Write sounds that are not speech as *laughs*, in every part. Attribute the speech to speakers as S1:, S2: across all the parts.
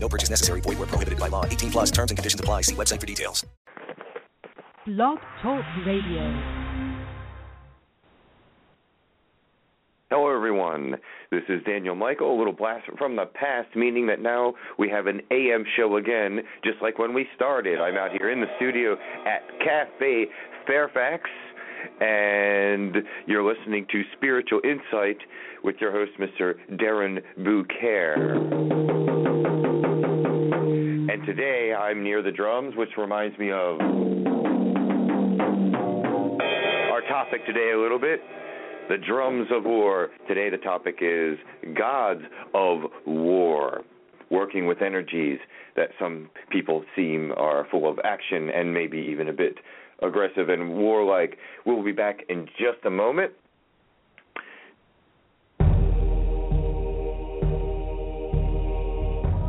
S1: No purchase necessary. Void where prohibited by law. 18 plus terms and conditions apply. See website for details.
S2: Blog Talk Radio.
S3: Hello, everyone. This is Daniel Michael, a little blast from the past, meaning that now we have an AM show again, just like when we started. I'm out here in the studio at Cafe Fairfax, and you're listening to Spiritual Insight with your host, Mr. Darren BuCare. And today I'm near the drums, which reminds me of our topic today a little bit the drums of war. Today, the topic is gods of war, working with energies that some people seem are full of action and maybe even a bit aggressive and warlike. We'll be back in just a moment.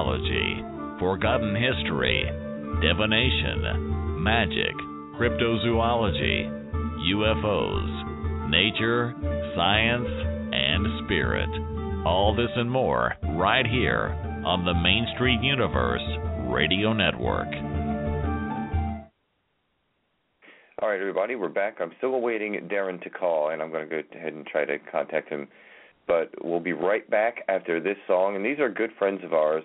S4: Archaeology, forgotten history, divination, magic, cryptozoology, UFOs, nature, science, and spirit. All this and more right here on the Main Street Universe Radio Network.
S5: All right, everybody, we're back. I'm still awaiting Darren to call, and I'm going to go ahead and try to contact him. But we'll be right back after this song. And these are good friends of ours,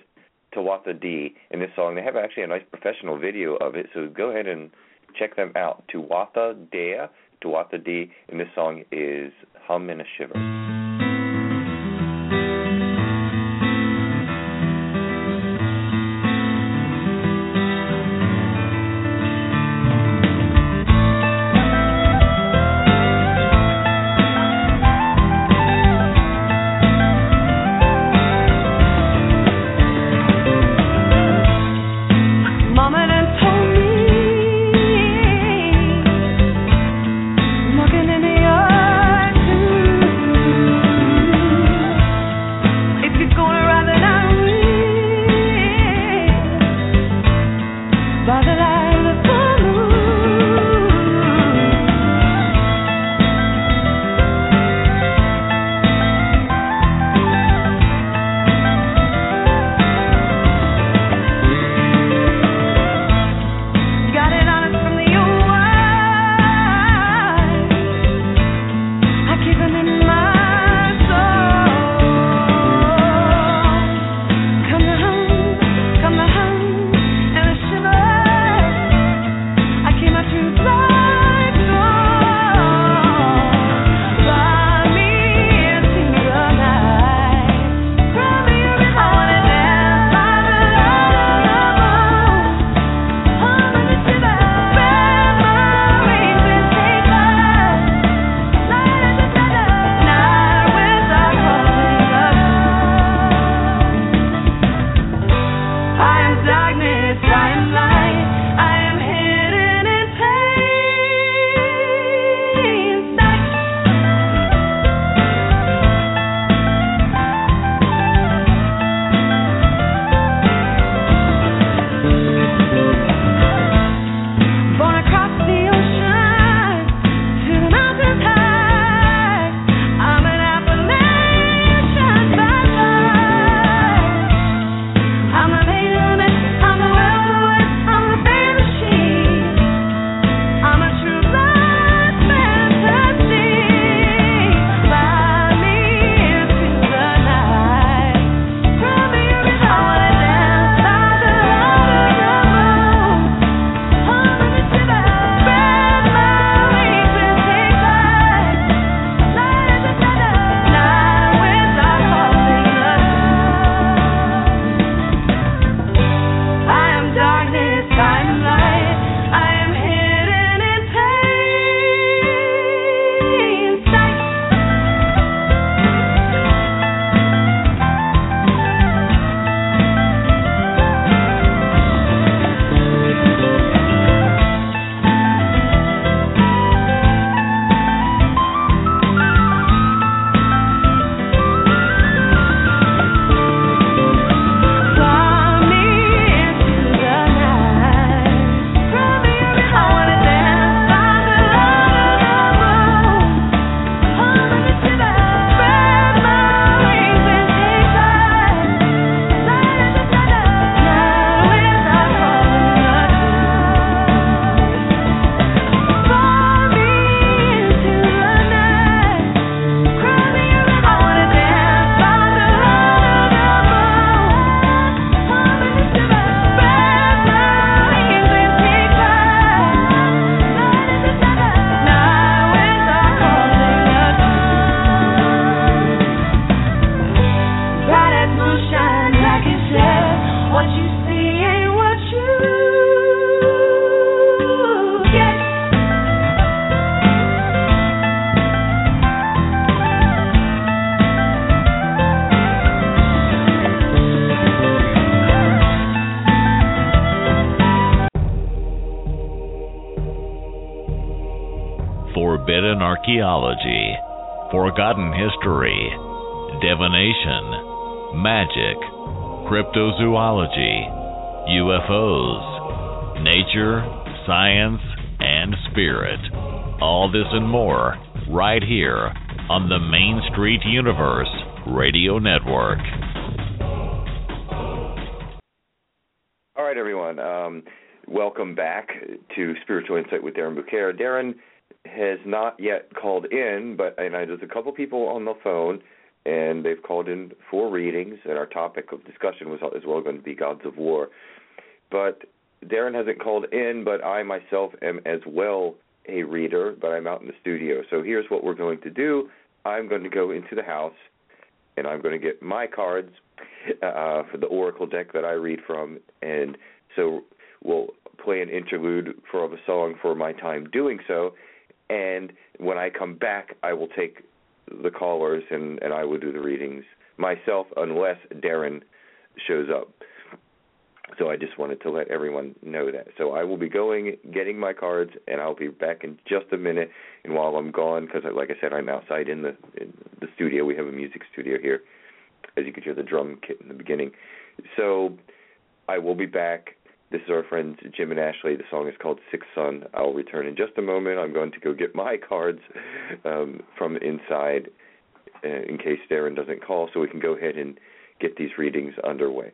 S5: Tuatha Dea, in this song. They have actually a nice professional video of it, so go ahead and check them out. Tuatha Dea, Tuatha Dea, in this song is Hum in a Shiver.
S4: Archaeology, forgotten history, divination, magic, cryptozoology, UFOs, nature, science, and spirit. All this and more right here on the Main Street Universe Radio Network.
S3: All right, everyone. Um, welcome back to Spiritual Insight with Darren BuCare. Darren has not yet called in, but and I, there's a couple people on the phone, and they've called in for readings, and our topic of discussion was as well going to be Gods of War. But Darren hasn't called in, but I myself am as well a reader, but I'm out in the studio. So here's what we're going to do. I'm going to go into the house, and I'm going to get my cards uh, for the Oracle deck that I read from, and so we'll play an interlude for a song for my time doing so. And when I come back, I will take the callers and, and I will do the readings myself, unless Darren shows up. So I just wanted to let everyone know that. So I will be going, getting my cards, and I'll be back in just a minute. And while I'm gone, because like I said, I'm outside in the in the studio. We have a music studio here, as you could hear the drum kit in the beginning. So I will be back. This is our friends Jim and Ashley. The song is called Sixth Sun. I'll return in just a moment. I'm going to go get my cards um, from inside uh, in case Darren doesn't call, so we can go ahead and get these readings underway.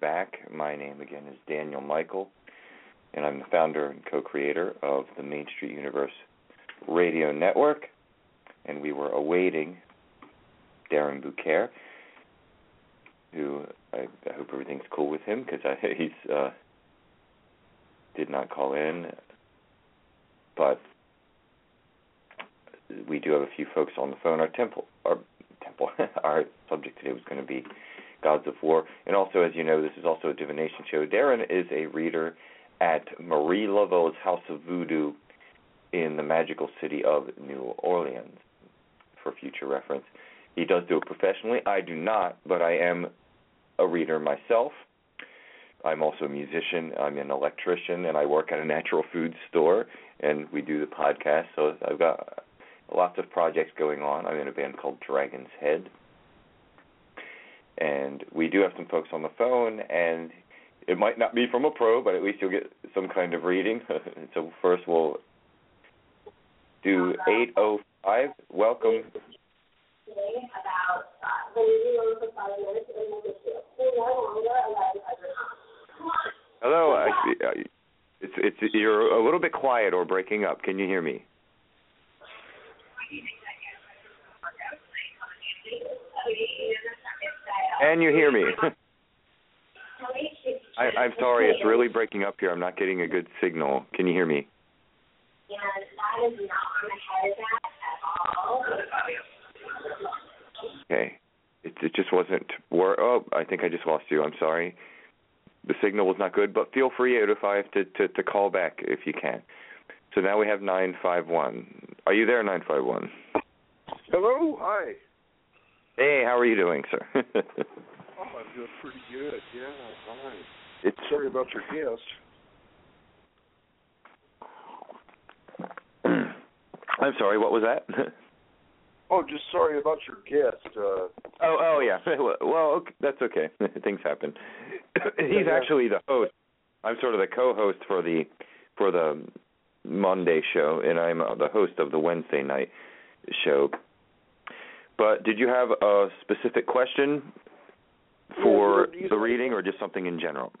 S3: Back. My name again is Daniel Michael, and I'm the founder and co-creator of the Main Street Universe Radio Network. And we were awaiting Darren BuCare, who I, I hope everything's cool with him because *laughs* he's uh, did not call in, but we do have a few folks on the phone. Our temple, our temple, *laughs* our subject today was going to be Gods of War. And also, as you know, this is also a divination show. Darren is a reader at Marie Laveau's House of Voodoo in the magical city of New Orleans, for future reference. He does do it professionally. I do not, but I am a reader myself. I'm also a musician. I'm an electrician, and I work at a natural food store. And we do the podcast. So I've got lots of projects going on. I'm in a band called Dragon's Head, and we do have some folks on the phone. And it might not be from a pro, but at least you'll get some kind of reading. *laughs* so first we'll do 805. Welcome. Hello. I, uh, it's it's you're a little bit quiet or breaking up. Can you hear me? Can you hear me? *laughs* I, I'm sorry, it's really breaking up here. I'm not getting a good signal. Can you hear me?
S6: Yeah, that is not on the head of that at all.
S3: Okay. It it just wasn't wor oh, I think I just lost you. I'm sorry. The signal was not good, but feel free eight oh five to, to, to call back if you can. So now we have nine five one. Are you there, nine five one?
S7: Hello, hi.
S3: Hey, how are you doing, sir? *laughs*
S7: oh, I'm doing pretty good. Yeah, fine.
S3: It's
S7: sorry about your guest. *clears throat*
S3: I'm sorry. What was that? *laughs*
S7: oh, just sorry about your guest. Uh,
S3: oh, oh yeah. *laughs* Well, okay, that's okay. Things happen. He's
S7: yeah.
S3: actually the host. I'm sort of the co-host for the for the Monday show, and I'm uh, the host of the Wednesday night show. But did you have a specific question for
S7: yeah,
S3: the reading, or just something in general?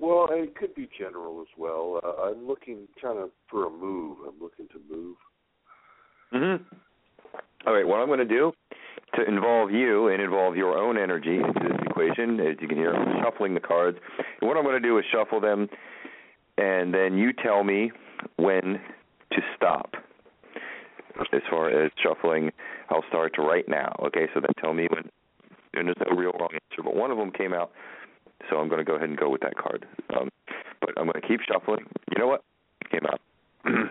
S7: Well, it could be general as well. Uh, I'm looking kind of for a move. I'm looking to move.
S3: Mhm. All right. What I'm going to do to involve you and involve your own energy into this equation, as you can hear, I'm shuffling the cards. And what I'm going to do is shuffle them, and then you tell me when to stop. As far as shuffling, I'll start right now. Okay. So then tell me when. And there's no real wrong answer, but one of them came out so I'm going to go ahead and go with that card. Um, but I'm going to keep shuffling. You know what? It came out. *clears throat*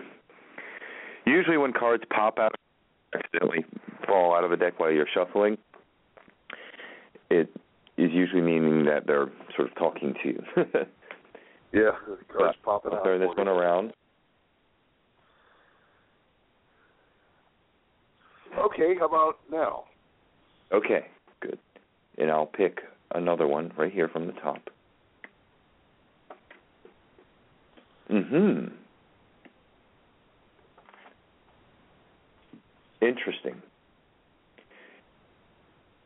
S3: Usually, when cards pop out, accidentally fall out of a deck while you're shuffling, it is usually meaning that they're sort of talking to you. *laughs*
S7: yeah, cards
S3: but
S7: popping
S3: I'll
S7: out.
S3: turn this one around.
S7: Okay, how about now?
S3: Okay, good. And I'll pick another one right here from the top. Mhm. Interesting.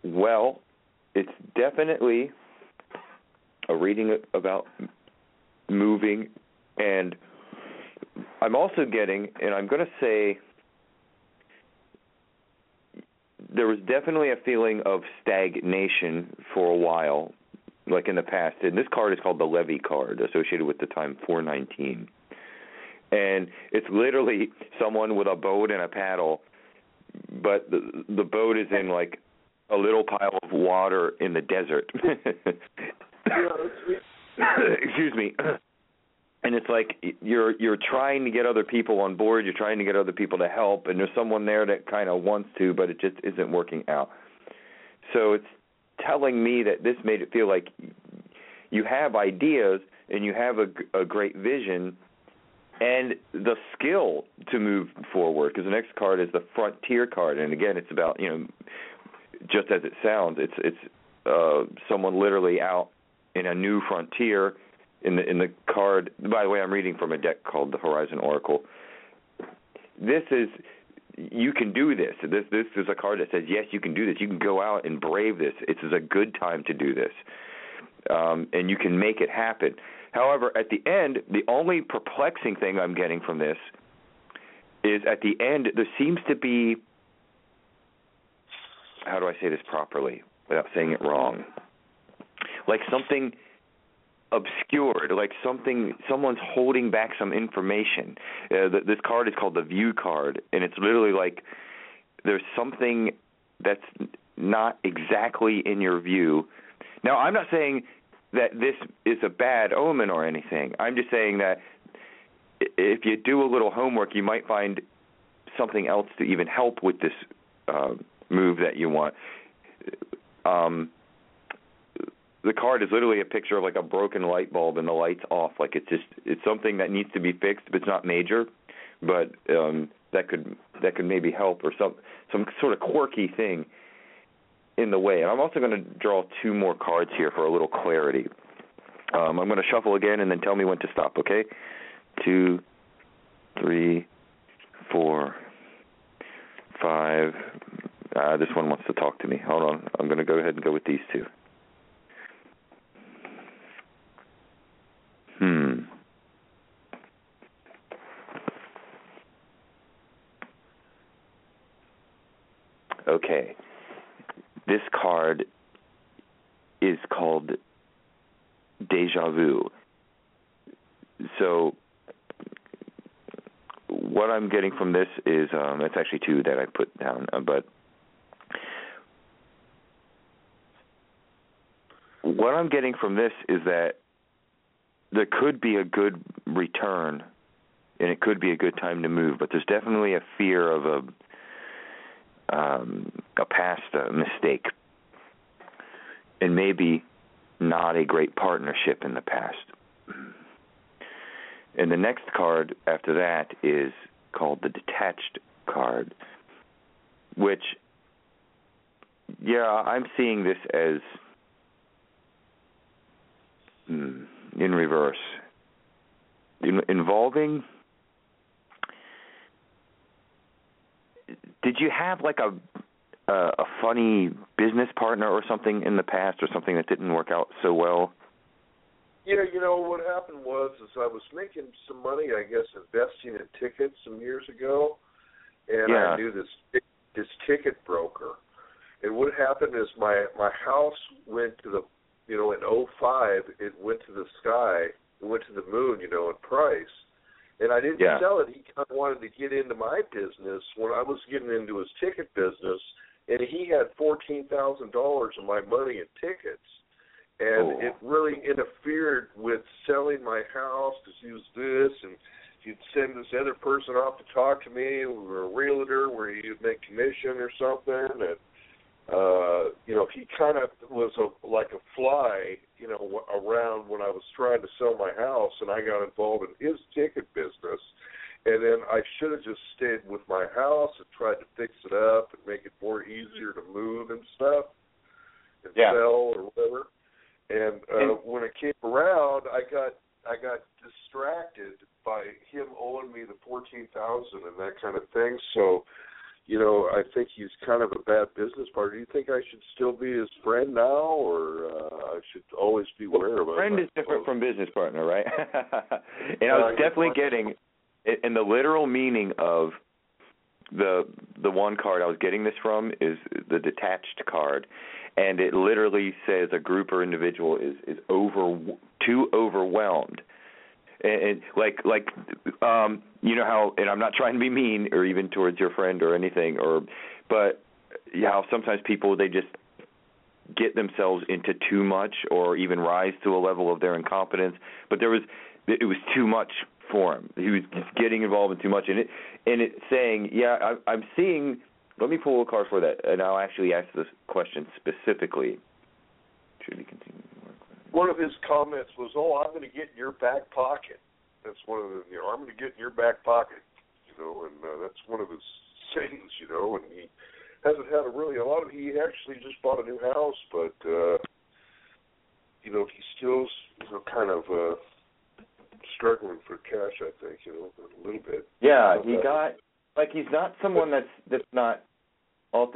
S3: Well, it's definitely a reading about moving and I'm also getting and I'm going to say there was definitely a feeling of stagnation for a while, like in the past. And this card is called the Levy card, associated with the time 419. And it's literally someone with a boat and a paddle, but the the boat is in like a little pile of water in the desert. *laughs* Excuse me and it's like you're you're trying to get other people on board you're trying to get other people to help and there's someone there that kind of wants to but it just isn't working out. So it's telling me that this made it feel like you have ideas and you have a, a great vision and the skill to move forward because the next card is the frontier card. And again it's about you know just as it sounds it's it's uh someone literally out in a new frontier in the in the card. By the way, I'm reading from a deck called the Horizon Oracle. This is you can do this. This this is a card that says yes, you can do this. You can go out and brave this. It is a good time to do this, um, and you can make it happen. However, at the end, the only perplexing thing I'm getting from this is at the end there seems to be how do I say this properly without saying it wrong? Like something obscured, like something someone's holding back some information. Uh, th- this card is called the View card, and it's literally like there's something that's not exactly in your view. Now, I'm not saying that this is a bad omen or anything. I'm just saying that if you do a little homework, you might find something else to even help with this uh, move that you want. Um, the card is literally a picture of like a broken light bulb and the light's off. Like it's just it's something that needs to be fixed, but it's not major. But um that could that could maybe help or some some sort of quirky thing in the way. And I'm also going to draw two more cards here for a little clarity. Um, I'm going to shuffle again and then tell me when to stop. Okay, two, three, four, five. Uh, this one wants to talk to me. Hold on. I'm going to go ahead and go with these two. Hmm. Okay. This card is called Deja Vu. So, what I'm getting from this is um, it's actually two that I put down, uh, but what I'm getting from this is that there could be a good return and it could be a good time to move, but there's definitely a fear of a um, a past mistake and maybe not a great partnership in the past. And the next card after that is called the detached card, which, yeah, I'm seeing this as mm, in reverse. In, involving did you have like a a, a funny business partner or something in the past, or something that didn't work out so well?
S7: Yeah, you know what happened was is I was making some money, I guess, investing in tickets some years ago, and
S3: Yeah.
S7: I knew this this ticket broker. And what happened is my my house went to the you know in '05 it went to the sky, it went to the moon, you know, in price. And I didn't
S3: Yeah.
S7: sell it. He kind of wanted to get into my business when I was getting into his ticket business, and he had fourteen thousand dollars of my money in tickets and
S3: Oh.
S7: it really interfered with selling my house because he was this and he'd send this other person off to talk to me we were a realtor where he'd make commission or something and uh you know he kind of was a like a fly you know around when I was trying to sell my house and I got involved in his ticket business and then I should have just stayed with my house and tried to fix it up and make it more easier to move and stuff and
S3: Yeah.
S7: sell or whatever and uh
S3: And-
S7: when it came around i got i got distracted by him owing me the fourteen thousand and that kind of thing so you know i think he's kind of a bad business partner do you think i should still be his friend now or uh i should always be aware of it
S3: Friend is different from business partner, right? and I was
S7: Uh,
S3: definitely getting, in the literal meaning of the the one card I was getting this from is the detached card, and it literally says a group or individual is is over too overwhelmed. And, and like like um you know how and I'm not trying to be mean or even towards your friend or anything or but you how sometimes people they just get themselves into too much or even rise to a level of their incompetence but there was it was too much for him. He was just getting involved in too much and it and it saying yeah I, i'm seeing let me pull a card for that. And i'll actually ask this question specifically. Should he continue
S7: one of his comments was oh i'm going to get in your back pocket. That's one of the you know i'm going to get in your back pocket you know and uh, that's one of his *laughs* sayings you know and he hasn't had a really a lot of he actually just bought a new house but uh you know he's still you know kind of uh struggling for cash i think you know a little bit.
S3: Yeah he got like he's not someone that's that's not all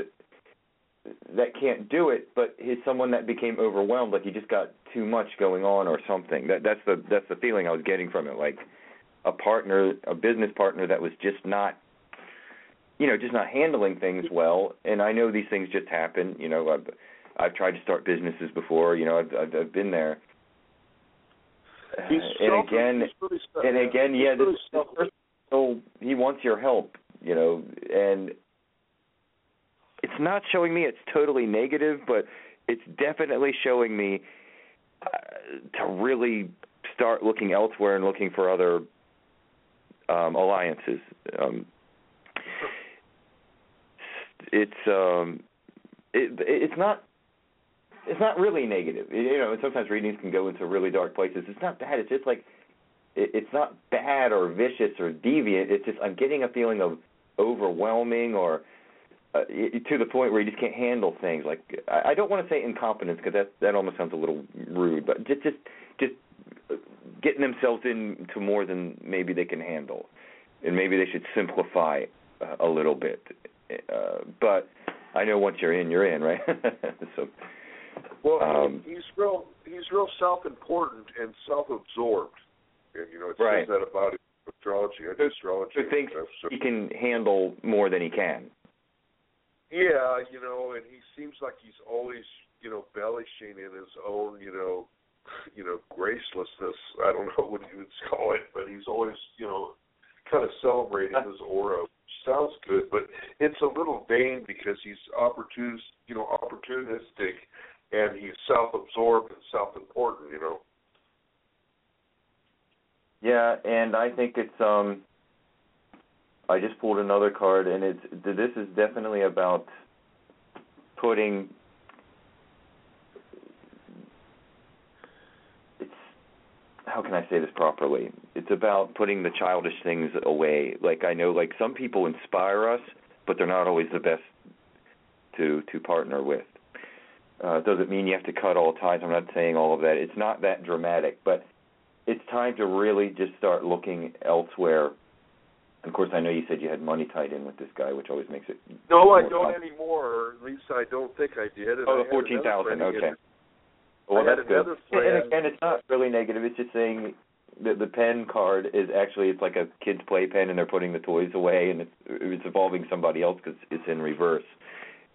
S3: that can't do it but he's someone that became overwhelmed like he just got too much going on or something. That that's the that's the feeling i was getting from it like a partner a business partner that was just not you know just not handling things well. And i know these things just happen you know i've i've tried to start businesses before you know i've i've, I've been there.
S7: He's
S3: and again
S7: really
S3: and again yeah
S7: really
S3: this, this person so he wants your help you know and it's not showing me it's totally negative but it's definitely showing me uh, to really start looking elsewhere and looking for other um alliances um it's um it it's not it's not really negative. You know, sometimes readings can go into really dark places. It's not that. It's just like it, it's not bad or vicious or deviant. It's just I'm getting a feeling of overwhelming or uh, to the point where you just can't handle things. Like I, I don't want to say incompetence because that that almost sounds a little rude, but just just just getting themselves into more than maybe they can handle, and maybe they should simplify uh, a little bit. Uh, but I know once you're in, you're in, right? *laughs* so.
S7: Well, um, he's real. He's real self-important and self-absorbed, and you know it
S3: right.
S7: says that about astrology. astrology.
S3: So thinks so, he can handle more than he can.
S7: Yeah, you know, and he seems like he's always, you know, belishing in his own, you know, *sighs* you know, gracelessness. I don't know what you would call it, but he's always, you know, kind of celebrating his aura. Sounds good, but it's a little vain because he's opportunist, you know, opportunistic, and he's self-absorbed and self-important. You know.
S3: Yeah, and I think it's um I just pulled another card and it's this is definitely about putting it's how can I say this properly? It's about putting the childish things away. Like I know like some people inspire us, but they're not always the best to to partner with. Uh, doesn't mean you have to cut all ties. I'm not saying all of that. It's not that dramatic, but it's time to really just start looking elsewhere. And of course, I know you said you had money tied in with this guy, which always makes it.
S7: No, I don't fun. anymore. At least I don't think I did. And
S3: oh, fourteen thousand. Okay. Well,
S7: I
S3: that's good. And again, it's not really negative. It's just saying that the pen card is actually it's like a kid's playpen, and they're putting the toys away, and it's it's involving somebody else because it's in reverse.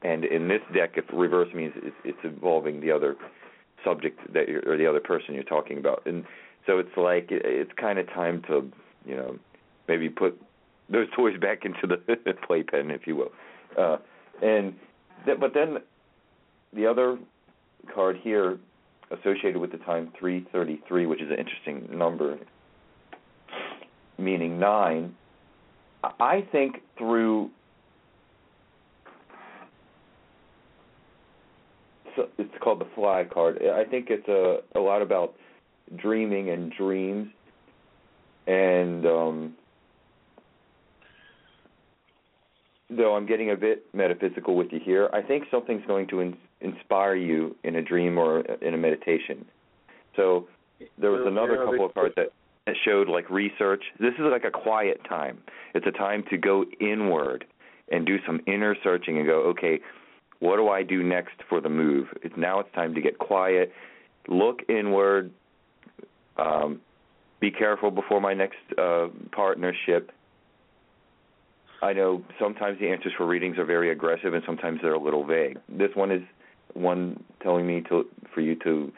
S3: And in this deck, if reverse means it's, it's involving the other subject that you're, or the other person you're talking about, and so it's like it's kind of time to, you know, maybe put those toys back into the *laughs* playpen, if you will. Uh, and th- but then the other card here associated with the time 333, which is an interesting number, meaning nine. I think through it's called the fly card. I think it's a a lot about dreaming and dreams and um though I'm getting a bit metaphysical with you here, I think something's going to in, inspire you in a dream or in a meditation. So there was another couple of cards that, that showed like research. This is like a quiet time. It's a time to go inward and do some inner searching and go, okay, what do I do next for the move? It's now it's time to get quiet, look inward, um, be careful before my next uh, partnership. I know sometimes the answers for readings are very aggressive and sometimes they're a little vague. This one is one telling me to for you to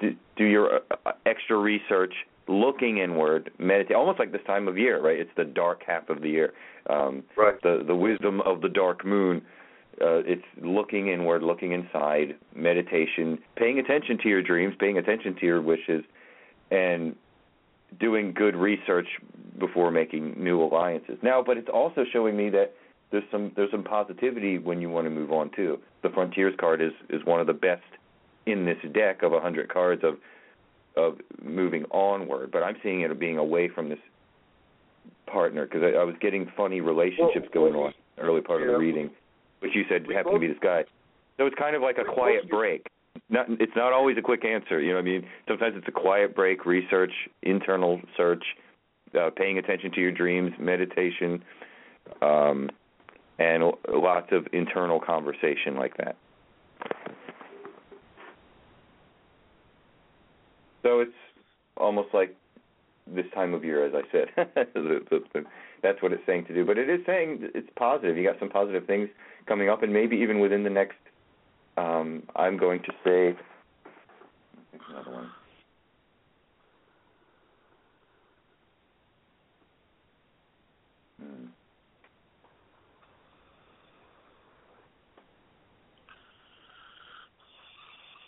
S3: do, your uh, extra research, looking inward, meditate, almost like this time of year, right? It's the dark half of the year. Um,
S7: right.
S3: The the wisdom of the dark moon. Uh, it's looking inward, looking inside, meditation, paying attention to your dreams, paying attention to your wishes, and doing good research before making new alliances. Now, but it's also showing me that there's some there's some positivity when you want to move on too. The Frontiers card is is one of the best in this deck of a hundred cards of of moving onward. But I'm seeing it being away from this partner because I, I was getting funny relationships well, going on early part
S7: yeah.
S3: of the reading, which you said happened
S7: both,
S3: to be this guy. So it's kind of like a quiet break not it's not always a quick answer. You know I mean? Sometimes it's a quiet break, research, internal search, uh, paying attention to your dreams, meditation, um, and lots of internal conversation like that. So it's almost like this time of year, as I said. *laughs* That's what it's saying to do. But it is saying it's positive. You got some positive things coming up, and maybe even within the next um, I'm going to say another one. Hmm.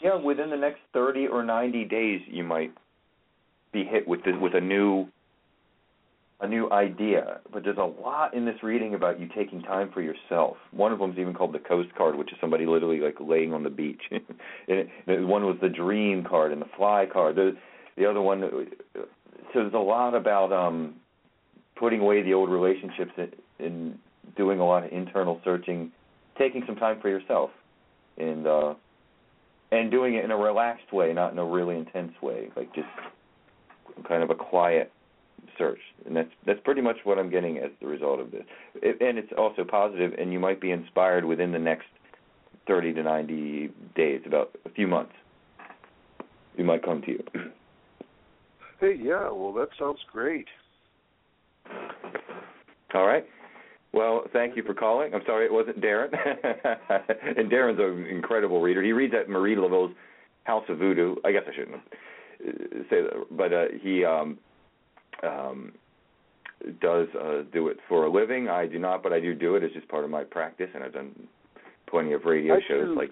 S3: Yeah, within the next 30 or 90 days, you might be hit with the, with a new a new idea, but there's a lot in this reading about you taking time for yourself. One of them is even called the Coast card, which is somebody literally like laying on the beach. *laughs* and one was the Dream card and the Fly card. The, the other one, so there's a lot about um putting away the old relationships and, and doing a lot of internal searching, taking some time for yourself, and uh and doing it in a relaxed way, not in a really intense way, like just kind of a quiet search, and that's that's pretty much what I'm getting as the result of this. It, and it's also positive, and you might be inspired within the next 30 to 90 days, about a few months. It might come to you. *clears throat*
S7: Hey, yeah, well, that sounds great.
S3: All right. Well, thank you for calling. I'm sorry it wasn't Darren. *laughs* and Darren's an incredible reader. He reads at Marie Laveau's House of Voodoo. I guess I shouldn't say that, but uh, he um, um, does uh, do it for a living. I do not, but I do do it. It's just part of my practice, and I've done plenty of radio
S7: I
S3: shows.
S7: Do,
S3: like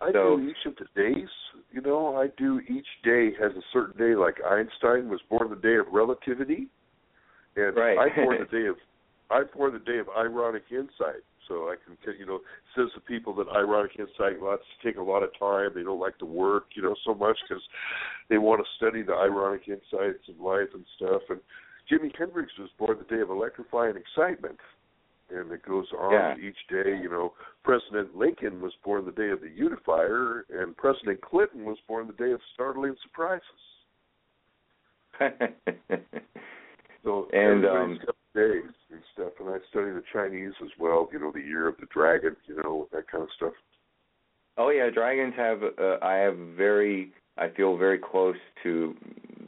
S7: I
S3: so,
S7: do each of the days. You know, I do each day has a certain day. Like Einstein was born the day of relativity, and
S3: right.
S7: I born the *laughs* day of I born the day of ironic insight. So I can, you know, says the people that ironic insight lots take a lot of time. They don't like to work, you know, so much because they want to study the ironic insights of life and stuff. And Jimi Hendrix was born the day of electrifying excitement, and it goes on
S3: yeah.
S7: each day. You know, President Lincoln was born the day of the unifier, and President Clinton was born the day of startling surprises. *laughs* so
S3: and um,
S7: got days and stuff. And I study the Chinese as well. You know, the year of the dragon. You know, that kind of stuff.
S3: Oh yeah, dragons have. Uh, I have very. I feel very close to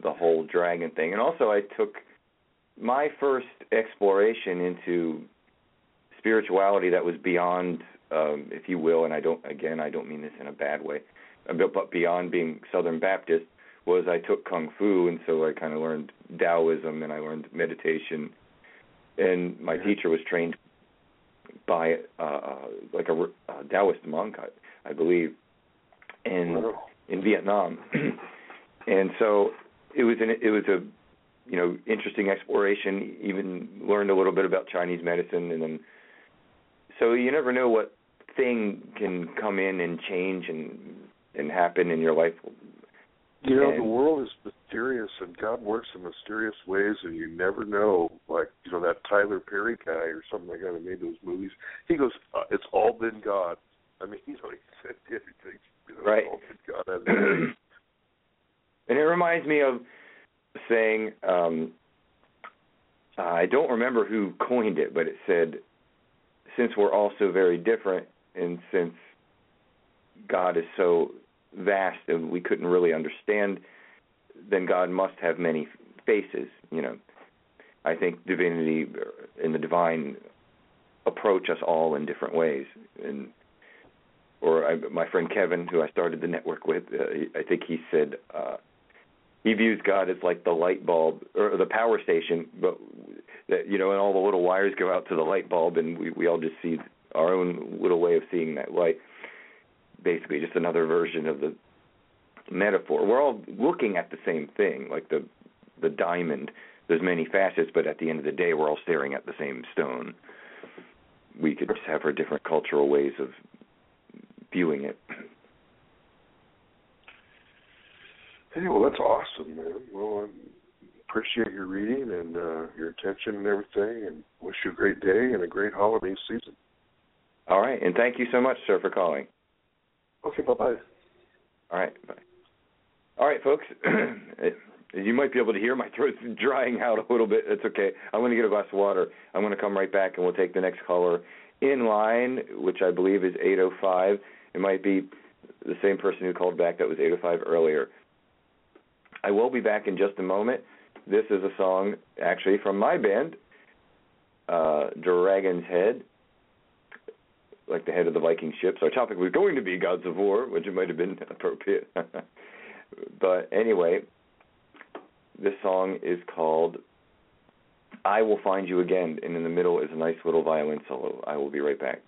S3: the whole dragon thing, and also I took my first exploration into spirituality that was beyond, um, if you will, and I don't. Again, I don't mean this in a bad way, but beyond being Southern Baptist was I took kung fu, and so I kind of learned Taoism, and I learned meditation, and my teacher was trained by uh, like a, a Taoist monk, I, I believe, in
S7: Wow.
S3: in Vietnam, *clears throat* and so it was an it was a you know interesting exploration. Even learned a little bit about Chinese medicine, and then so you never know what thing can come in and change and and happen in your life.
S7: You know, the world is mysterious, and God works in mysterious ways, and you never know. Like, you know, that Tyler Perry guy or something like that that made those movies. He goes, uh, "It's all been God." I mean, *laughs* you know, he said everything. You know,
S3: Right.
S7: All been God. *clears throat*
S3: And it reminds me of saying um I don't remember who coined it, but it said since we're all so very different and since God is so vast and we couldn't really understand then God must have many faces, you know. I think divinity and the divine approach us all in different ways and or I, my friend Kevin, who I started the network with, uh, I think he said uh, he views God as like the light bulb or the power station, but that you know, and all the little wires go out to the light bulb, and we we all just see our own little way of seeing that light. Basically, just another version of the metaphor. We're all looking at the same thing, like the the diamond. There's many facets, but at the end of the day, we're all staring at the same stone. We could just have our different cultural ways of viewing it.
S7: Hey, well, that's awesome, man. Well, I appreciate your reading and uh, your attention and everything, and wish you a great day and a great holiday season.
S3: All right, and thank you so much, sir, for calling.
S7: Okay, bye bye.
S3: All right, bye. All right, folks. *clears throat* you might be able to hear my throat's *laughs* drying out a little bit. It's okay. I'm going to get a glass of water. I'm going to come right back, and we'll take the next caller in line, which I believe is 805. It might be the same person who called back that was 805 earlier. I will be back in just a moment. This is a song actually from my band, uh, Dragon's Head, like the head of the Viking ships. Our topic was going to be gods of war, which it might have been *laughs* appropriate. *laughs* but anyway, this song is called I Will Find You Again, and in the middle is a nice little violin solo. I will be right back.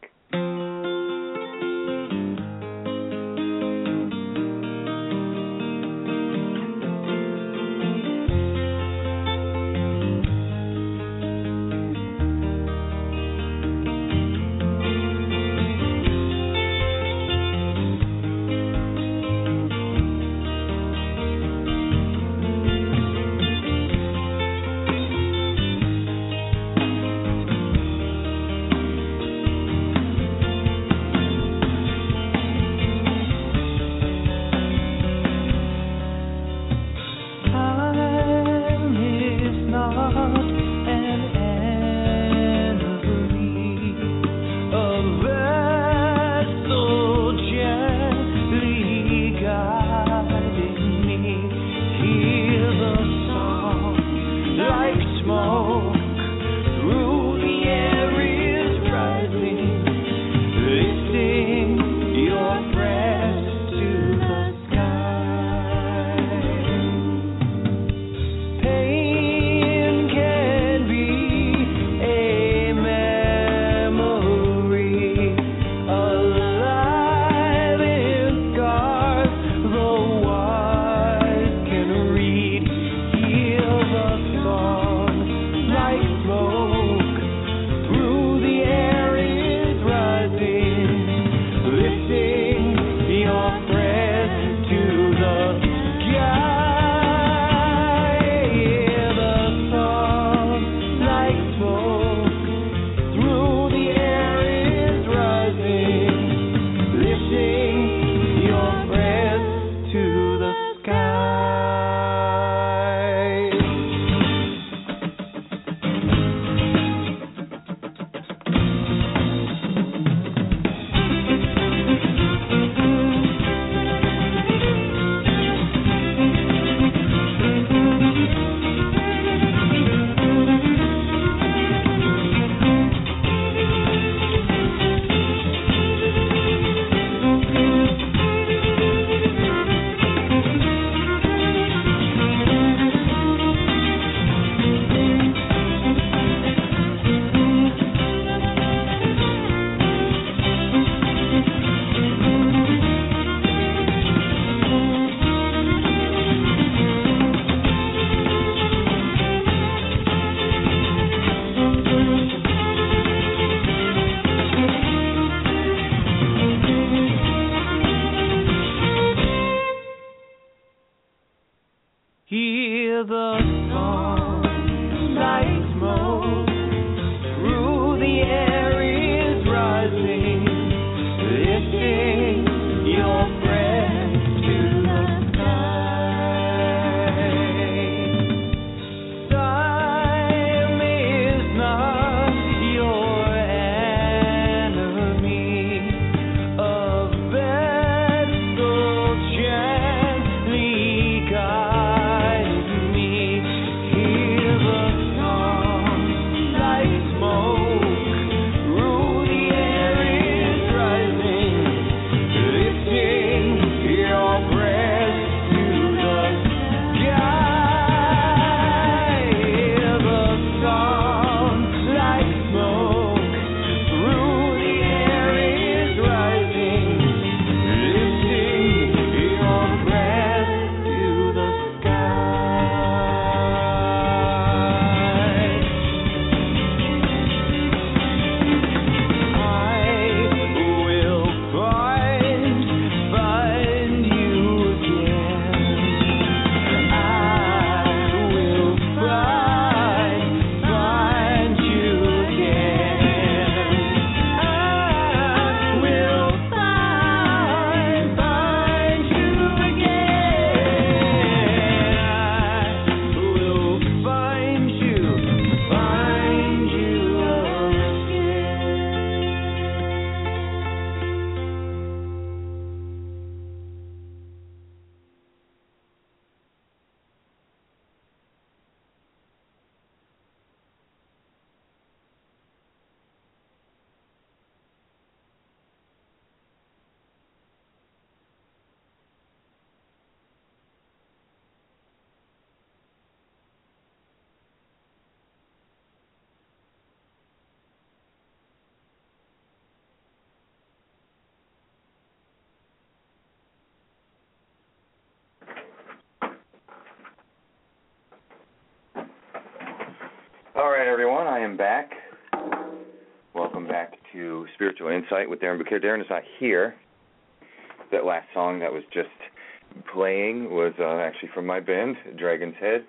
S3: Spiritual Insight with Darren BuCare. Darren is not here. That last song that was just playing was uh, actually from my band, Dragon's Head.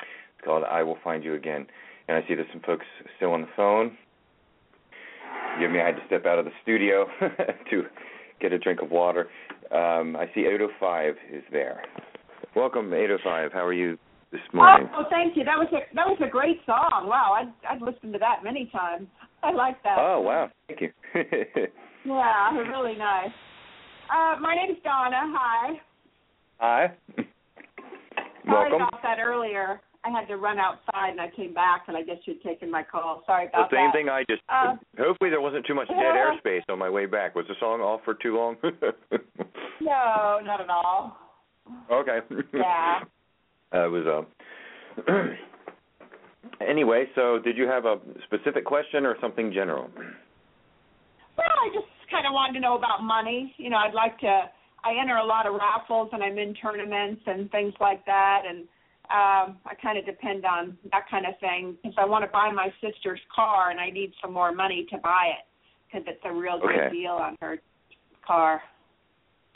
S3: It's called I Will Find You Again. And I see there's some folks still on the phone. Give me, I had to step out of the studio *laughs* to get a drink of water. Um, I see 805 is there. Welcome, 805. How are you this morning?
S8: Oh, thank you. That was a that was a great song. Wow, I'd I'd listened to that many times. *laughs* I like that.
S3: Oh wow, thank you. *laughs*
S8: yeah, really nice. Uh, my name's Donna. Hi.
S3: Hi.
S8: Sorry
S3: Welcome.
S8: about that earlier. I had to run outside and I came back and I guess you'd taken my call. Sorry about that.
S3: The same
S8: that.
S3: thing I just.
S8: Uh,
S3: hopefully there wasn't too much dead
S8: yeah.
S3: airspace on my way back. Was the song off for too long? *laughs*
S8: No, not at all.
S3: okay.
S8: Yeah.
S3: Uh, it was uh *clears throat* Anyway, so did you have a specific question or something general?
S8: Well, I just kind of wanted to know about money. You know, I'd like to. I enter a lot of raffles and I'm in tournaments and things like that, and um, I kind of depend on that kind of thing because I want to buy my sister's car and I need some more money to buy it because it's a real good deal on her car.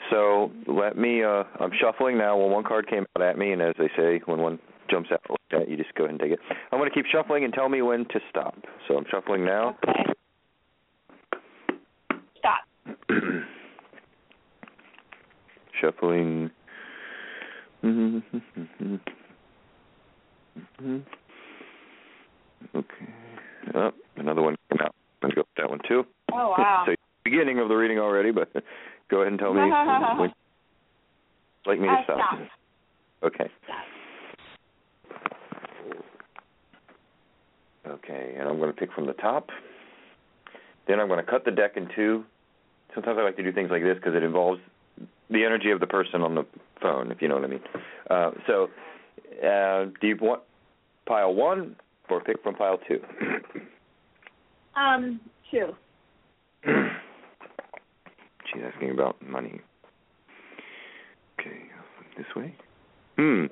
S3: So let me. uh I'm shuffling now. Well, one card came out at me, and as they say, when one jumps out like that, you just go ahead and take it. I'm going to keep shuffling and tell me when to stop. So I'm shuffling now.
S8: Okay. Stop. *clears throat*
S3: shuffling. *laughs* okay. Oh, another one came out. I'm going to go with that one too.
S8: Oh wow. *laughs*
S3: so beginning of the reading already, but go ahead and tell me *laughs* when you'd like me to
S8: Uh,
S3: stop.
S8: stop.
S3: Okay.
S8: Stop.
S3: Okay, and I'm going to pick from the top. Then I'm going to cut the deck in two. Sometimes I like to do things like this because it involves the energy of the person on the phone, if you know what I mean. Uh, so, uh, do you want pile one or pick from pile two?
S8: Um, two. *clears throat*
S3: She's asking about money. Okay, this way. Hmm.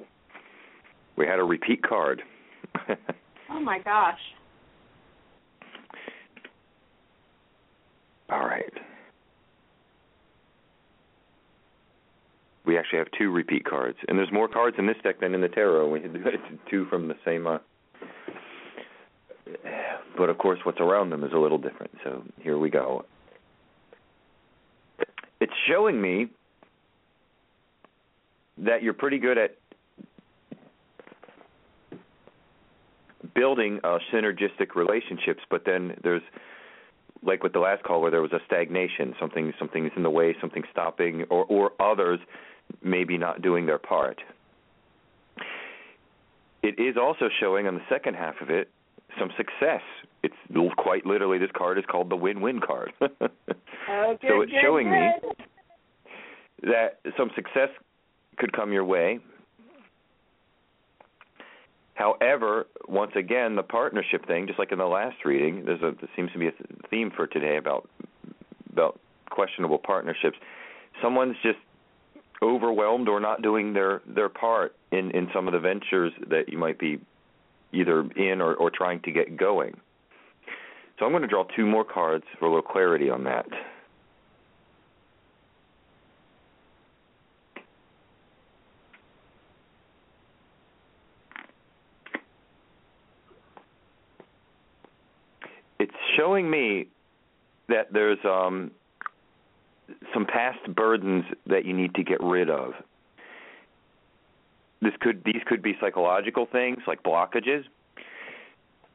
S3: We had a repeat card. *laughs*
S8: Oh my gosh.
S3: All right. We actually have two repeat cards, and there's more cards in this deck than in the tarot. We had *laughs* two from the same. Uh, but of course, what's around them is a little different. So here we go. It's showing me that you're pretty good at building uh, synergistic relationships, but then there's like with the last call where there was a stagnation, something something's in the way, something stopping, or or others maybe not doing their part. It is also showing on the second half of it some success. It's quite literally this card is called the win-win card. *laughs*
S8: Oh, good,
S3: so it's
S8: good,
S3: showing me that some success could come your way. However, once again, the partnership thing, just like in the last reading, there's a there seems to be a theme for today about about questionable partnerships. Someone's just overwhelmed or not doing their their part in in some of the ventures that you might be either in or or trying to get going. So I'm going to draw two more cards for a little clarity on that. it's showing me that there's um some past burdens that you need to get rid of. This could these could be psychological things like blockages.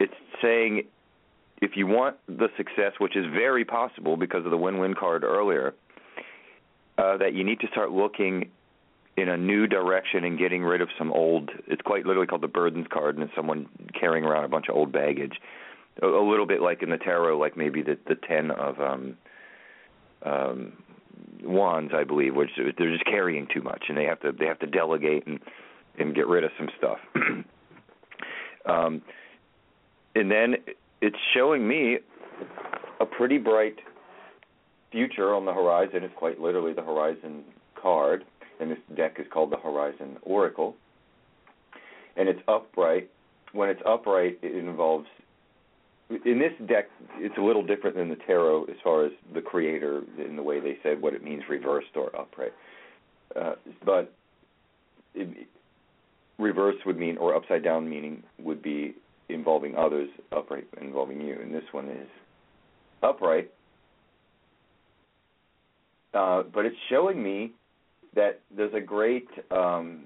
S3: It's saying if you want the success, which is very possible because of the win-win card earlier, uh, that you need to start looking in a new direction and getting rid of some old. It's quite literally called the burdens card, and it's someone carrying around a bunch of old baggage a, a little bit like in the tarot, like maybe the the ten of um um wands, I believe, which they're just carrying too much, and they have to they have to delegate and and get rid of some stuff. *clears throat* um, and then it's showing me a pretty bright future on the horizon. It's quite literally the horizon card, and this deck is called the Horizon Oracle, and it's upright when it's upright, it involves. In this deck, it's a little different than the tarot as far as the creator in the way they said what it means reversed or upright. Uh, but it, reverse would mean, or upside down meaning would be involving others, upright involving you. And this one is upright. Uh, but it's showing me that there's a great um,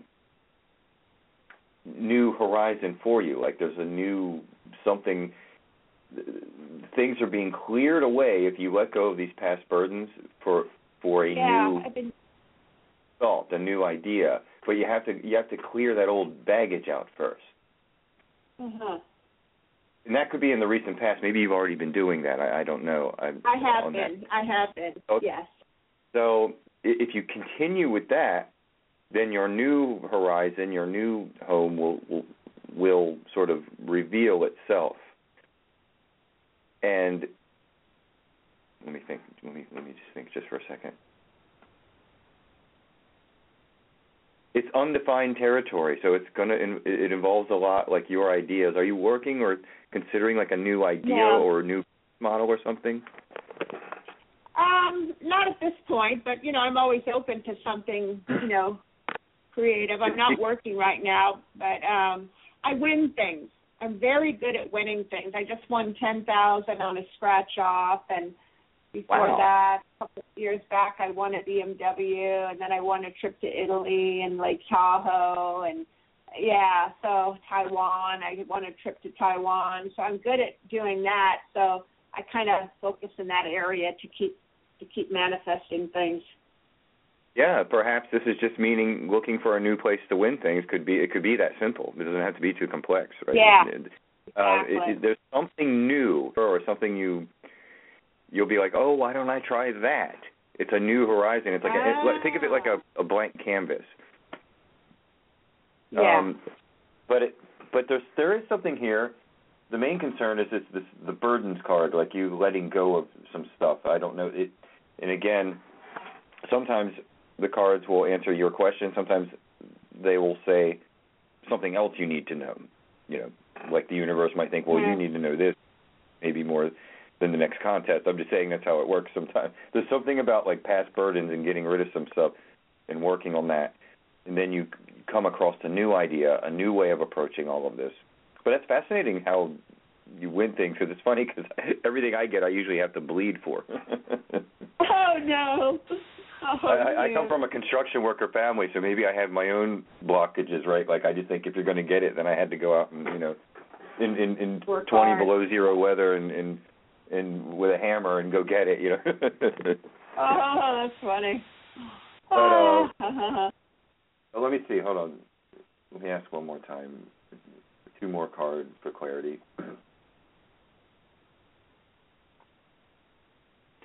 S3: new horizon for you. Like there's a new something. Things are being cleared away if you let go of these past burdens for for a
S8: yeah,
S3: new
S8: I've been
S3: thought, a new idea. But you have to you have to clear that old baggage out first.
S8: uh-huh.
S3: And that could be in the recent past. Maybe you've already been doing that. I, I don't know. I,
S8: I have been. I have been.
S3: Okay.
S8: Yes.
S3: So if you continue with that, then your new horizon, your new home will will, will sort of reveal itself. And let me think. Let me let me just think just for a second. It's undefined territory, so it's gonna. It involves a lot, like your ideas. Are you working or considering like a new idea
S8: Yeah.
S3: or a new model or something?
S8: Um, not at this point, but you know, I'm always open to something, you know, creative. I'm not working right now, but um I win things. I'm very good at winning things. I just won ten thousand on a scratch off and before
S3: Wow.
S8: that, a couple of years back I won a BMW and then I won a trip to Italy and Lake Tahoe and yeah, so Taiwan. I won a trip to Taiwan. So I'm good at doing that. So I kind of focus in that area to keep to keep manifesting things.
S3: Yeah, perhaps this is just meaning looking for a new place to win things. Could be it could be that simple. It doesn't have to be too complex, right?
S8: Yeah,
S3: It- uh, it-
S8: exactly.
S3: it- there's something new or something you you'll be like, oh, why don't I try that? It's a new horizon. It's like a, it, think of it like a, a blank canvas.
S8: Yeah.
S3: Um, but it but there's there is something here. The main concern is this, this the burdens card, like you letting go of some stuff. I don't know it, and again, sometimes the cards will answer your question. Sometimes they will say something else you need to know. You know, like the universe might think, well,
S8: Yeah.
S3: you need to know this, maybe more than the next contest. I'm just saying that's how it works sometimes. *laughs* There's something about like past burdens and getting rid of some stuff and working on that, and then you come across a new idea, a new way of approaching all of this. But that's fascinating how you win things because it's funny because *laughs* everything I get, I usually have to bleed for. *laughs*
S8: Oh no. Oh,
S3: I, I
S8: oh,
S3: come from a construction worker family, so maybe I have my own blockages, right? Like I just think if you're going to get it, then I had to go out and you know, in in, in 20
S8: hard.
S3: below zero weather and and and with a hammer and go get it, you know. *laughs*
S8: Oh, that's funny.
S3: But, uh,
S8: Oh. *laughs*
S3: Let me see. Hold on. Let me ask one more time. Two more cards for clarity.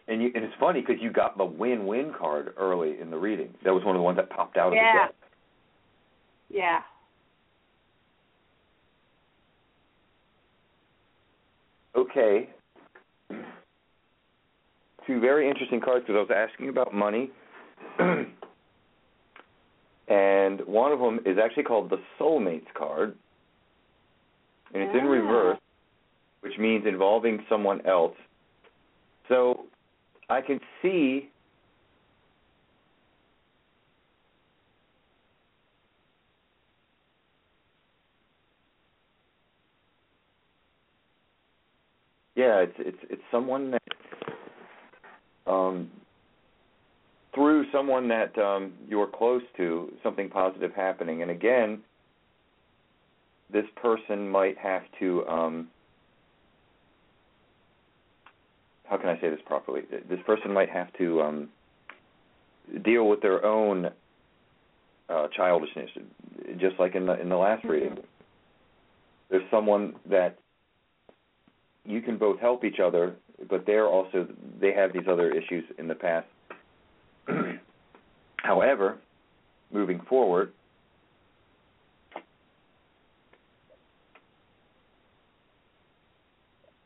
S3: And you, and it's funny because you got the win-win card early in the reading. That was one of the ones that popped out of
S8: Yeah.
S3: the deck.
S8: yeah.
S3: Okay. Two very interesting cards because I was asking about money. *clears throat* and one of them is actually called the Soulmates card. And it's in
S8: Ah.
S3: reverse, which means involving someone else. So I can see Yeah, it's it's it's someone that um through someone that um you're close to, something positive happening. And again, this person might have to um how can I say this properly? This person might have to um deal with their own uh childishness just like in the in the last reading. There's someone that you can both help each other, but they're also they have these other issues in the past. *clears throat* However, moving forward,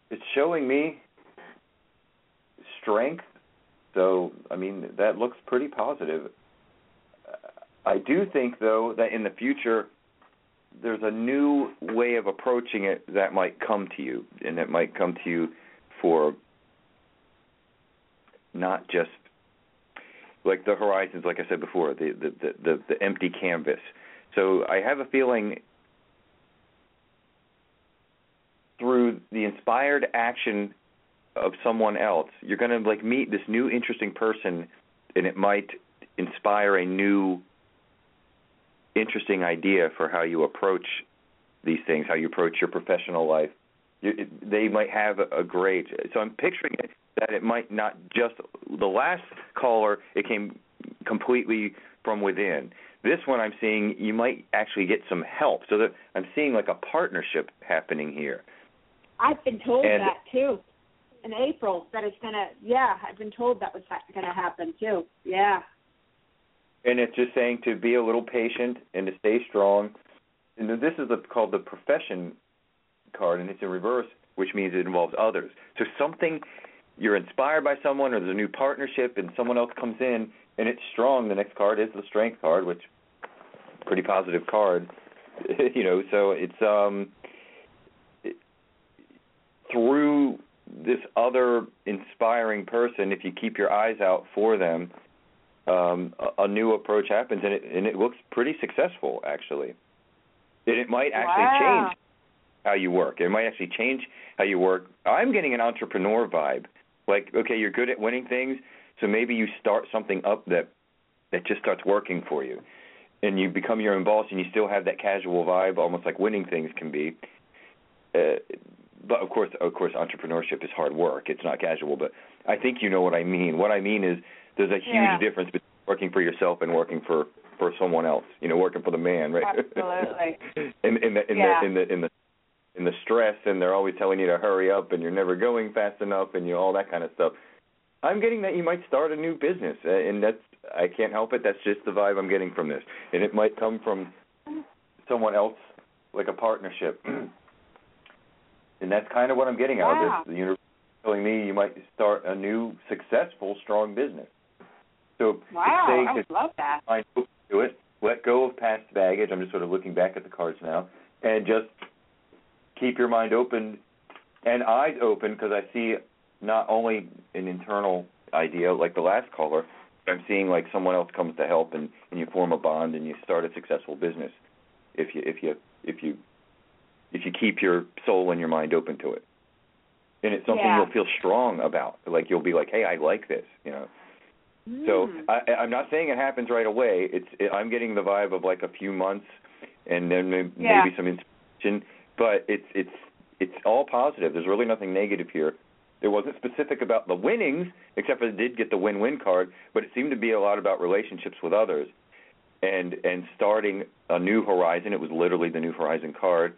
S3: it's showing me strength. So, I mean, that looks pretty positive. I do think, though, that in the future, there's a new way of approaching it that might come to you, and it might come to you for not just like the horizons, like I said before, the the the, the, the empty canvas. So I have a feeling through the inspired action of someone else, you're going to like meet this new interesting person, and it might inspire a new interesting idea for how you approach these things, how you approach your professional life. You, it, they might have a, a great. So I'm picturing it that it might not just the last caller. It came completely from within. This one I'm seeing you might actually get some help. So that I'm seeing like a partnership happening here.
S8: I've been told
S3: And-
S8: that too. In April, that it's gonna. Yeah, I've been told that was gonna happen too. Yeah.
S3: and it's just saying to be a little patient and to stay strong. And this is the, called the profession card, and it's in reverse, which means it involves others. So something you're inspired by someone, or there's a new partnership, and someone else comes in, and it's strong. The next card is the strength card, which pretty positive card, *laughs* you know. So it's um it, through this other inspiring person, if you keep your eyes out for them, um, a, a new approach happens, and it and it looks pretty successful actually. And it might actually
S8: Wow.
S3: change how you work. It might actually change how you work. I'm getting an entrepreneur vibe. Like, okay, you're good at winning things, so maybe you start something up that that just starts working for you, and you become your own boss, and you still have that casual vibe, almost like winning things can be. Uh, but of course, of course, entrepreneurship is hard work. It's not casual. But I think you know what I mean. What I mean is there's a huge
S8: Yeah.
S3: difference between working for yourself and working for for someone else. You know, working for the man, right?
S8: Absolutely. *laughs*
S3: in in the in
S8: Yeah.
S3: the in the in the in the stress, and they're always telling you to hurry up, and you're never going fast enough, and you all that kind of stuff. I'm getting that you might start a new business, and that's I can't help it. That's just the vibe I'm getting from this, and it might come from someone else, like a partnership. *clears throat* and that's kind of what I'm getting out
S8: Wow.
S3: of this. The universe is telling me you might start a new, successful, strong business. So
S8: Wow, I
S3: to
S8: would love that.
S3: mind open to it, let go of past baggage. I'm just sort of looking back at the cards now, and just keep your mind open and eyes open because I see not only an internal idea like the last caller, I'm seeing like someone else comes to help and, and you form a bond and you start a successful business if you if you if you if you keep your soul and your mind open to it. And it's something
S8: Yeah.
S3: you'll feel strong about. Like you'll be like, "Hey, I like this," you know. So
S8: Mm.
S3: I, I'm not saying it happens right away. It's it, I'm getting the vibe of like a few months, and then may-
S8: Yeah.
S3: maybe some inspiration. But it's it's it's all positive. There's really nothing negative here. There wasn't specific about the winnings, except for it did get the win-win card. But it seemed to be a lot about relationships with others, and and starting a new horizon. It was literally the new horizon card.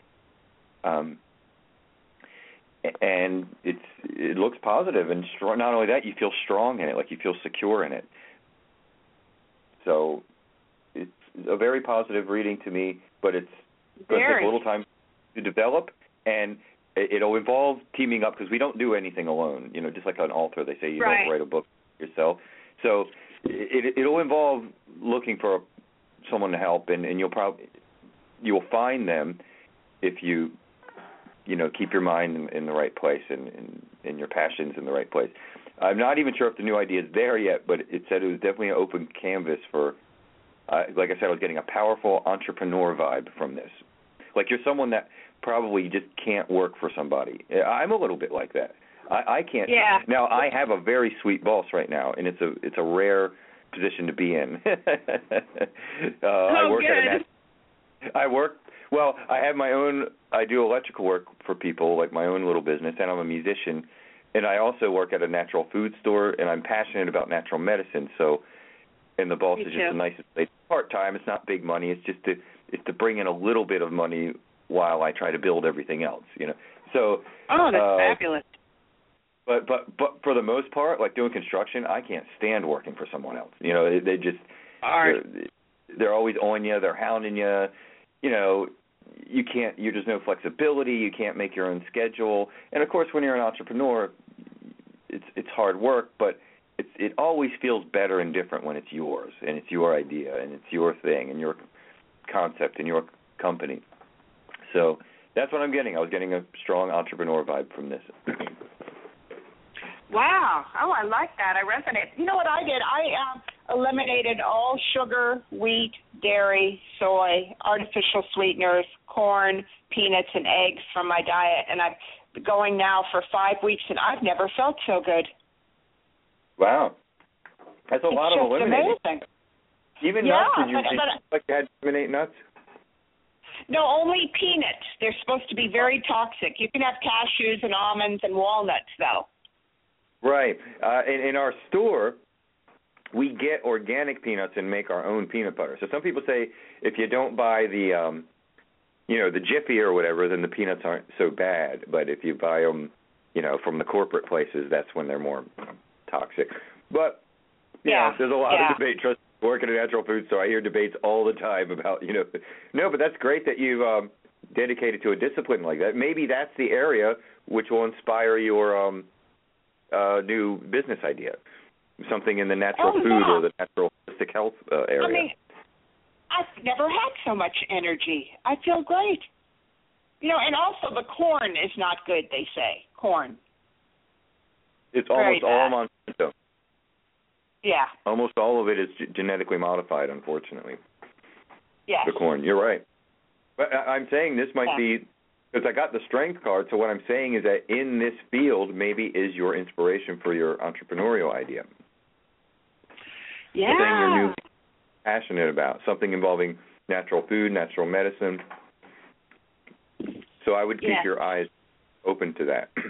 S3: Um, and it's it looks positive and strong. Not only that, you feel strong in it, like you feel secure in it. So it's a very positive reading to me, but it's going to take a little time to develop, and it- it'll involve teaming up because we don't do anything alone. You know, just like an author, they say you
S8: Right.
S3: don't write a book yourself. So it, it'll involve looking for someone to help, and, and you'll probably you'll find them if you you know keep your mind in, in the right place and, and and your passions in the right place. I'm not even sure if the new idea is there yet, but it said it was definitely an open canvas for. Uh, like I said, I was getting a powerful entrepreneur vibe from this. Like you're someone that probably just can't work for somebody. I'm a little bit like that. I, I can't.
S8: Yeah.
S3: Now I have a very sweet boss right now, and it's a it's a rare position to be in. *laughs* uh, I
S8: Oh,
S3: work at a
S8: good.
S3: I work well. I have my own. I do electrical work for people, like my own little business, and I'm a musician. And I also work at a natural food store, and I'm passionate about natural medicine. So, and the boss
S8: Me
S3: is just the
S8: too.
S3: nicest place. Part time. It's not big money. It's just to it's to bring in a little bit of money while I try to build everything else. You know. So.
S8: Oh, that's
S3: uh,
S8: fabulous.
S3: But but but for the most part, like doing construction, I can't stand working for someone else. You know, they, they just
S8: Hard.
S3: they're, they're always on you. They're hounding you. You know, you can't. You there's no flexibility. You can't make your own schedule. And of course, when you're an entrepreneur, it's it's hard work, but it's it always feels better and different when it's yours and it's your idea and it's your thing and your concept in your company. So that's what I'm getting. I was getting a strong entrepreneur vibe from this.
S8: Wow. Oh, I like that. I resonate. You know what I did? I um, eliminated all sugar, wheat, dairy, soy, artificial sweeteners, corn, peanuts, and eggs from my diet, and I'm going now for five weeks, and I've never felt so good.
S3: Wow, that's a
S8: it's
S3: lot of eliminating.
S8: amazing.
S3: Even
S8: Yeah,
S3: nuts? Did you,
S8: but-
S3: did you
S8: but-
S3: like you had to nuts?
S8: No, only peanuts. They're supposed to be very toxic. You can have cashews and almonds and walnuts, though.
S3: Right. Uh, in, in our store, we get organic peanuts and make our own peanut butter. So some people say if you don't buy the, um, you know, the Jiffy or whatever, then the peanuts aren't so bad. But if you buy them, you know, from the corporate places, that's when they're more toxic. But
S8: Yeah,
S3: know, there's a lot
S8: yeah.
S3: of debate. Trust working in natural food, so I hear debates all the time about, you know, *laughs* no, but that's great that you've um, dedicated to a discipline like that. Maybe that's the area which will inspire your um, uh, new business idea, something in the natural
S8: Oh,
S3: food
S8: yeah.
S3: or the natural holistic health uh, area.
S8: I mean, I've never had so much energy. I feel great. You know, and also the corn is not good. They say corn.
S3: it's
S8: very
S3: almost all
S8: bad. Yeah.
S3: Almost all of it is g- genetically modified, unfortunately.
S8: Yes.
S3: the corn. You're right. But I- I'm saying this might
S8: Yeah.
S3: be because I got the strength card. So what I'm saying is that in this field, maybe is your inspiration for your entrepreneurial idea.
S8: Yeah.
S3: The thing you're new passionate about, something involving natural food, natural medicine. So I would keep
S8: Yeah.
S3: your eyes open to that. *clears throat*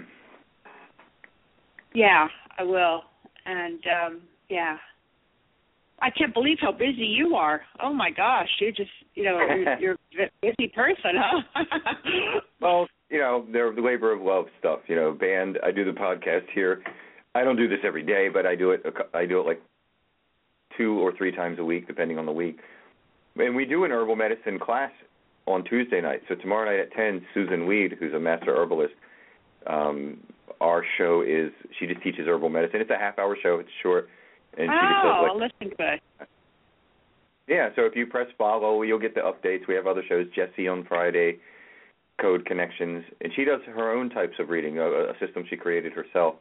S8: Yeah, I will. And um yeah. I can't believe how busy you are. Oh my gosh, you're just you know you're, *laughs* you're a busy person, huh? *laughs*
S3: Well, you know, they're the labor of love stuff. You know, band. I do the podcast here. I don't do this every day, but I do it. I do it like two or three times a week, depending on the week. And we do an herbal medicine class on Tuesday night. So tomorrow night at ten, Susun Weed, who's a master herbalist, um, our show is she just teaches herbal medicine. It's a half hour show. It's short, and she just does
S8: oh,
S3: like
S8: listen good.
S3: yeah, so if you press follow, you'll get the updates. We have other shows, Jesse on Friday, Code Connections, and she does her own types of reading, a, a system she created herself.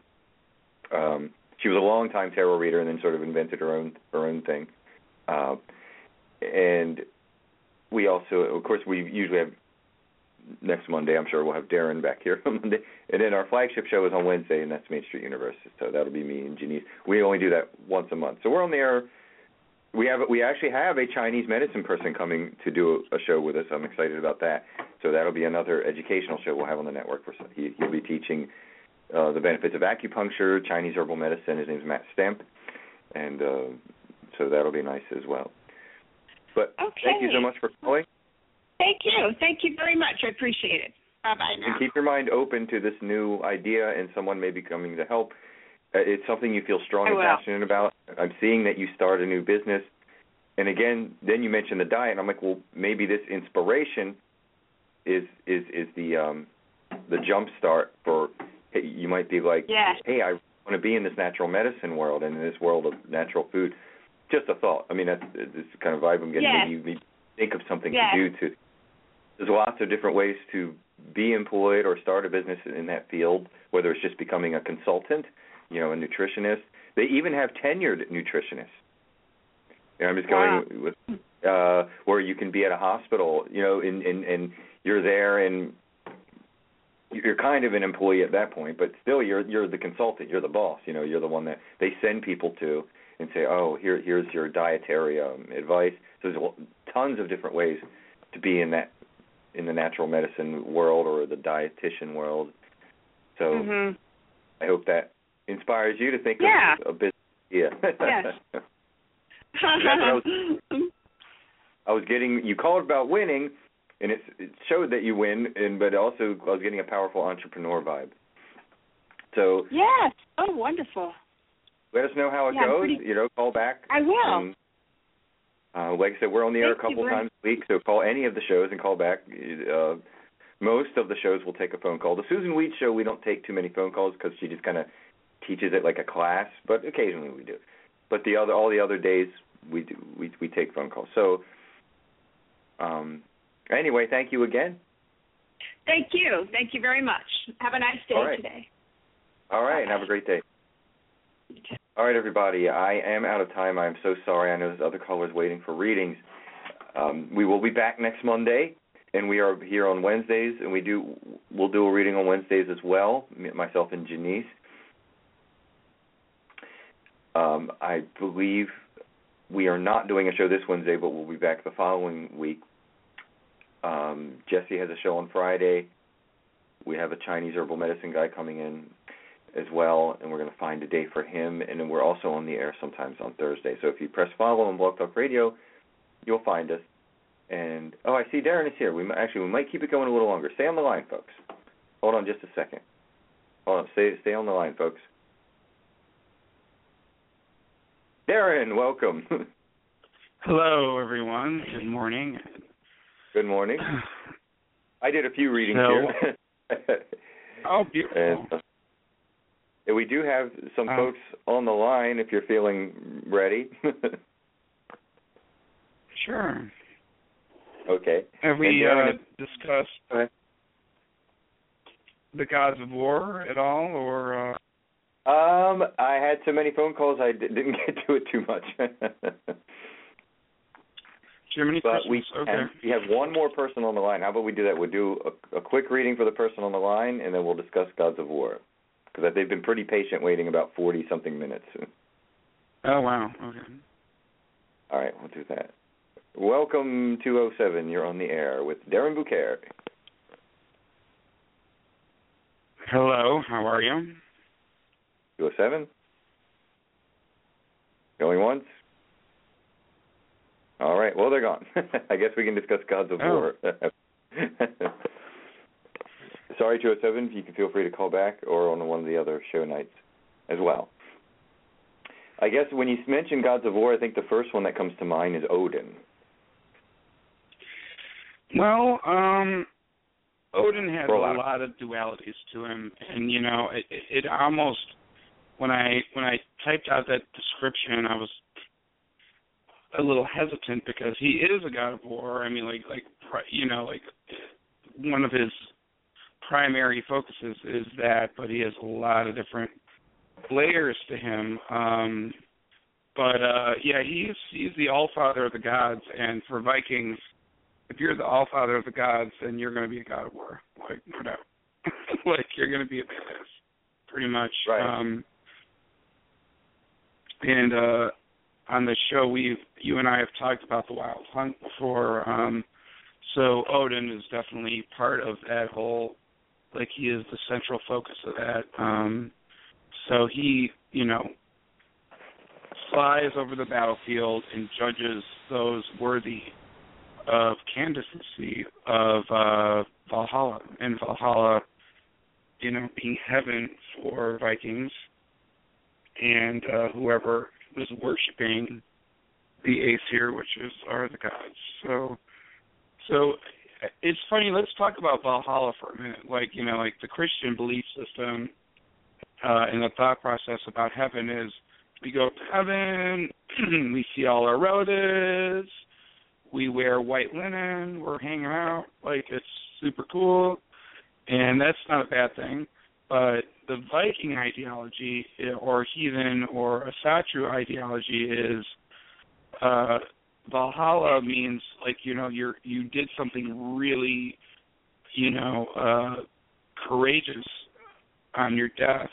S3: Um, she was a long time tarot reader and then sort of invented her own her own thing. Uh, and we also, of course, we usually have next Monday. I'm sure we'll have Darren back here *laughs* on Monday, and then our flagship show is on Wednesday, and that's Main Street University. So that'll be me and Janice. We only do that once a month, so we're on the air we have we actually have a Chinese medicine person coming to do a, show with us. I'm excited about that. So that'll be another educational show we'll have on the network. For he, he'll be teaching uh, the benefits of acupuncture, Chinese herbal medicine. His name's Matt Stamp, and uh, so that'll be nice as well. But thank you so much for calling,
S8: Thank you. Thank you very much. I appreciate it. Bye bye now.
S3: and keep your mind open to this new idea and someone may be coming to help. Uh, It's something you feel strong and passionate about. I'm seeing that you start a new business, and again, then you mentioned the diet, and I'm like, well, maybe this inspiration is is is the um the jump start for hey, you might be like,
S8: Yeah.
S3: hey, I want to be in this natural medicine world and in this world of natural food. Just a thought. I mean, that's this kind of vibe I'm getting.
S8: Yeah.
S3: Maybe you think of something
S8: Yeah.
S3: to do to. There's lots of different ways to be employed or start a business in that field, whether it's just becoming a consultant, you know, a nutritionist. They even have tenured nutritionists. You know, I'm just going with uh where you can be at a hospital, you know, and and and you're there and you're kind of an employee at that point, but still you're you're the consultant, you're the boss, you know, you're the one that they send people to and say, "Oh, here here's your dietary um advice." So there's tons of different ways to be in that in the natural medicine world or the dietitian world. So
S8: Mhm.
S3: I hope that inspires you to think
S8: Yeah.
S3: of a business idea.
S8: Yes. *laughs*
S3: I was getting you called about winning, and it, it showed that you win, and but also I was getting a powerful entrepreneur vibe. So
S8: yes. Oh, wonderful.
S3: let us know how it
S8: Yeah,
S3: goes.
S8: pretty-
S3: You know, call back.
S8: I will.
S3: Um, uh, like I said, we're on the air a couple times a week, so call any of the shows and call back. Uh, most of the shows will take a phone call. The Susun Weed show, we don't take too many phone calls because she just kind of teaches it like a class, but occasionally we do. But the other, all the other days, we do we we take phone calls. So, um, anyway, thank you again.
S8: Thank you. Thank you very much. Have a nice day
S3: All right.
S8: today.
S3: All right, and have a great day. All right, everybody. I am out of time. I am so sorry. I know there's other callers waiting for readings. Um, we will be back next Monday, and we are here on Wednesdays, and we do we'll do a reading on Wednesdays as well. Myself and Janice. Um, I believe we are not doing a show this Wednesday, but we'll be back the following week. Um, Jesse has a show on Friday. We have a Chinese herbal medicine guy coming in as well, and we're going to find a day for him. And then we're also on the air sometimes on Thursday. So if you press follow on Blog Talk Radio, you'll find us. And oh, I see Darren is here. We might, actually we might keep it going a little longer. Stay on the line, folks. Hold on just a second. Hold on. Stay stay on the line, folks. Darren, welcome. *laughs*
S9: Hello, everyone. Good morning.
S3: Good morning. *sighs* I did a few readings
S9: So-
S3: here.
S9: Oh, beautiful. *laughs*
S3: And uh, yeah, we do have some
S9: Um,
S3: folks on the line if you're feeling ready. *laughs*
S9: Sure.
S3: okay.
S9: Have we uh, discussed
S3: Go
S9: the gods of war at all, or uh,
S3: Um, I had so many phone calls I d- didn't *laughs* get to it too much. *laughs*
S9: Germany
S3: but
S9: Christmas?
S3: we
S9: okay.
S3: have, we have one more person on the line. How about we do that? We'll do a, a quick reading for the person on the line, and then we'll discuss gods of war because they've been pretty patient, waiting about forty something minutes.
S9: Oh wow. Okay.
S3: All right, we'll do that. Welcome to 07. You're on the air with Darren BuCare.
S9: Hello. How are you?
S3: 207? Going once? All right, well, they're gone. *laughs* I guess we can discuss Gods of
S9: Oh.
S3: War. *laughs* Sorry, 207, you can feel free to call back or on one of the other show nights as well. I guess when you mention Gods of War, I think the first one that comes to mind is Odin.
S9: Well, um, Odin has a lot of dualities to him, and you know, it, it, it almost when I when I typed out that description, I was a little hesitant because he is a god of war. I mean, like like you know, like one of his primary focuses is that, but he has a lot of different layers to him. Um, but uh yeah, he's he's the all father of the gods, and for Vikings, if you're the all father of the gods, then you're going to be a god of war, like no doubt. *laughs* like you're going to be a badass, pretty much.
S3: Right.
S9: Um, and uh on the show, we you and I have talked about the wild hunt before. Um, so Odin is definitely part of that whole, like he is the central focus of that. Um, so he, you know, flies over the battlefield and judges those worthy of candidacy of uh, Valhalla, and Valhalla, you know, being heaven for Vikings, and uh, whoever was worshiping the Aesir, which is are the gods. So, so it's funny. Let's talk about Valhalla for a minute. Like you know, like the Christian belief system uh, and the thought process about heaven is we go to heaven, *clears throat* we see all our relatives, we wear white linen, we're hanging out, like it's super cool, and that's not a bad thing. But the Viking ideology, eh, or heathen or Asatru ideology, is uh, Valhalla means like you know you're you did something really, you know, uh, courageous on your death,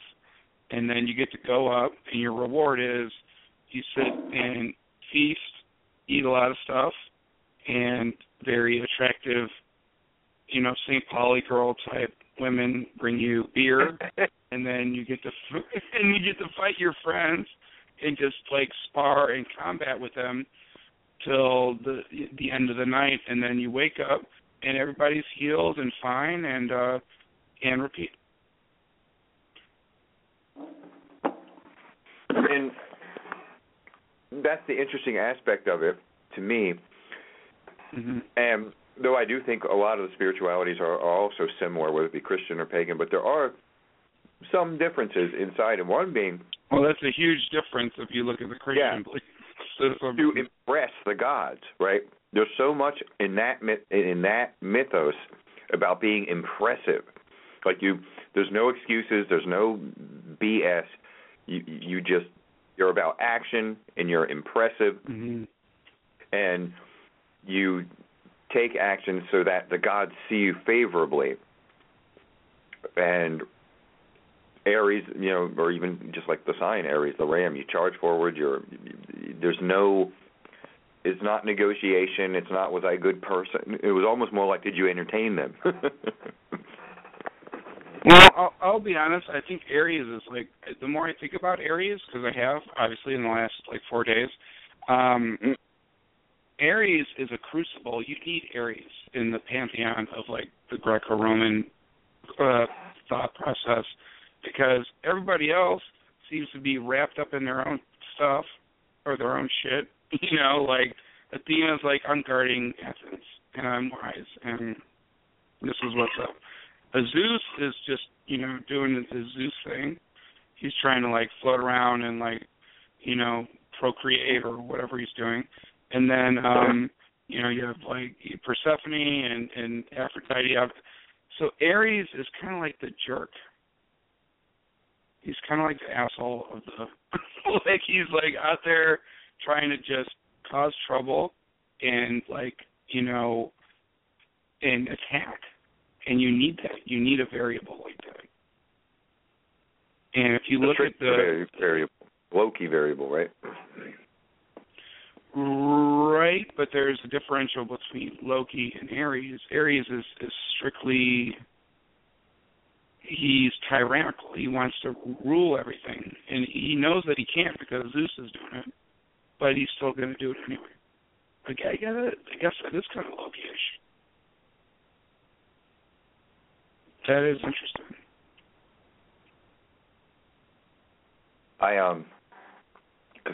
S9: and then you get to go up, and your reward is you sit and feast, eat a lot of stuff, and very attractive, you know, St. Pauli girl type women bring you beer, *laughs* and then you get to *laughs* and you get to fight your friends and just like spar and combat with them till the the end of the night, and then you wake up and everybody's healed and fine, and uh and repeat.
S3: and that's the interesting aspect of it to me.
S9: hmm
S3: And though I do think a lot of the spiritualities are, also similar, whether it be Christian or pagan, but there are some differences inside. And one being
S9: Well, that's a huge difference if you look at the Christian
S3: Yeah.
S9: belief.
S3: To impress the gods, right? There's so much in that myth, in that mythos about being impressive. Like you, there's no excuses. There's no BS. You you just you're about action and you're impressive,
S9: mm-hmm.
S3: and you take action so that the gods see you favorably. And Ares, you know, or even just like the sign Aries, the ram, you charge forward. You're there's no. It's not negotiation. It's not was I a good person. It was almost more like did you entertain them. *laughs*
S9: well, I'll, I'll be honest. I think Ares is like the more I think about Ares because I have obviously in the last like four days. Um, Ares is a crucible. You need Ares in the pantheon of like the Greco-Roman uh, thought process because everybody else seems to be wrapped up in their own stuff or their own shit. *laughs* You know, like Athena's like I'm guarding Athens and I'm wise and this is what's up. Zeus is just you know doing the Zeus thing. He's trying to like float around and like you know procreate or whatever he's doing, and then um you know you have like Persephone and and Aphrodite. So Ares is kind of like the jerk he's kind of like the asshole of the *laughs* like he's like out there trying to just cause trouble and like you know and attack. And you need that. You need a variable like that. And if you look at the
S3: variable. Loki variable right?
S9: Right but there's a differential between Loki and Ares. Ares is is strictly he's tyrannical. He wants to rule everything, and he knows that he can't because Zeus is doing it, but he's still going to do it anyway. Like I get it. I guess that is kind of Loki-ish. That is interesting.
S3: I um,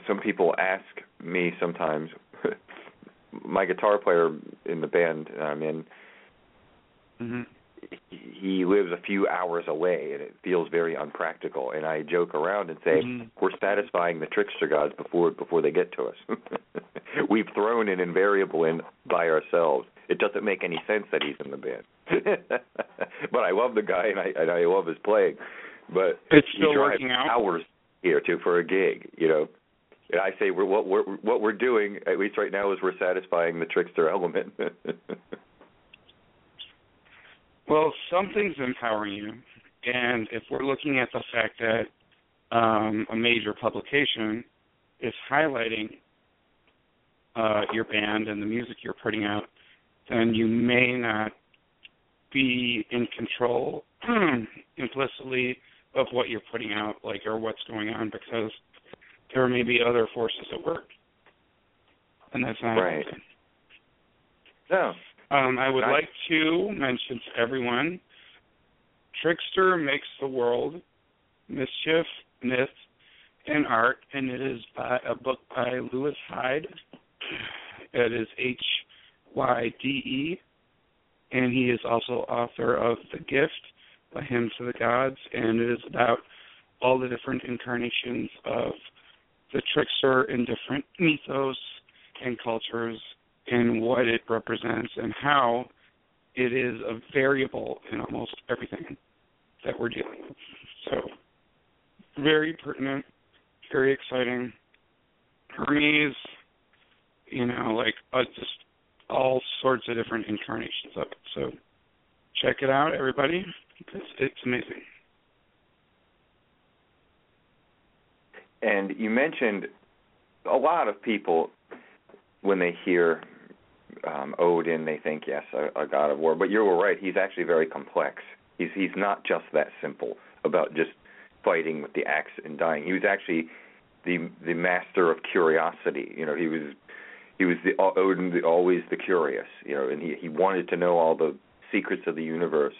S3: some people ask me sometimes. *laughs* my guitar player in the band I'm in.
S9: Mm-hmm
S3: he lives a few hours away and it feels very unpractical. And i joke around and say
S9: mm-hmm.
S3: we're satisfying the trickster gods before before they get to us. *laughs* We've thrown an invariable in by ourselves. It doesn't make any sense that he's in the band. *laughs* But i love the guy and i and i love his playing. But
S9: it's still
S3: he
S9: working out?
S3: hours here too for a gig you know? And i say we're what we're what we're doing at least right now is we're satisfying the trickster element *laughs*
S9: Well, something's empowering you, and if we're looking at the fact that um, a major publication is highlighting uh, your band and the music you're putting out, then you may not be in control *clears throat* implicitly of what you're putting out, like or what's going on, because there may be other forces at work, and that's not
S3: right. No,
S9: um, I would like to mention to everyone Trickster Makes the World, Mischief, Myth, and Art, and it is by a book by Lewis Hyde. It is H Y D E, and he is also author of The Gift, by Hymn to the Gods, and it is about all the different incarnations of the trickster in different mythos and cultures and what it represents and how it is a variable in almost everything that we're dealing with. So, very pertinent, very exciting. Hermes, you know, like uh, just all sorts of different incarnations of it. So, check it out, everybody, because it's amazing.
S3: And you mentioned a lot of people when they hear um, Odin, they think yes, a, a god of war. But you're right; he's actually very complex. He's he's not just that simple about just fighting with the axe and dying. He was actually the the master of curiosity. You know, he was he was the Odin, the, always the curious. You know, and he he wanted to know all the secrets of the universe.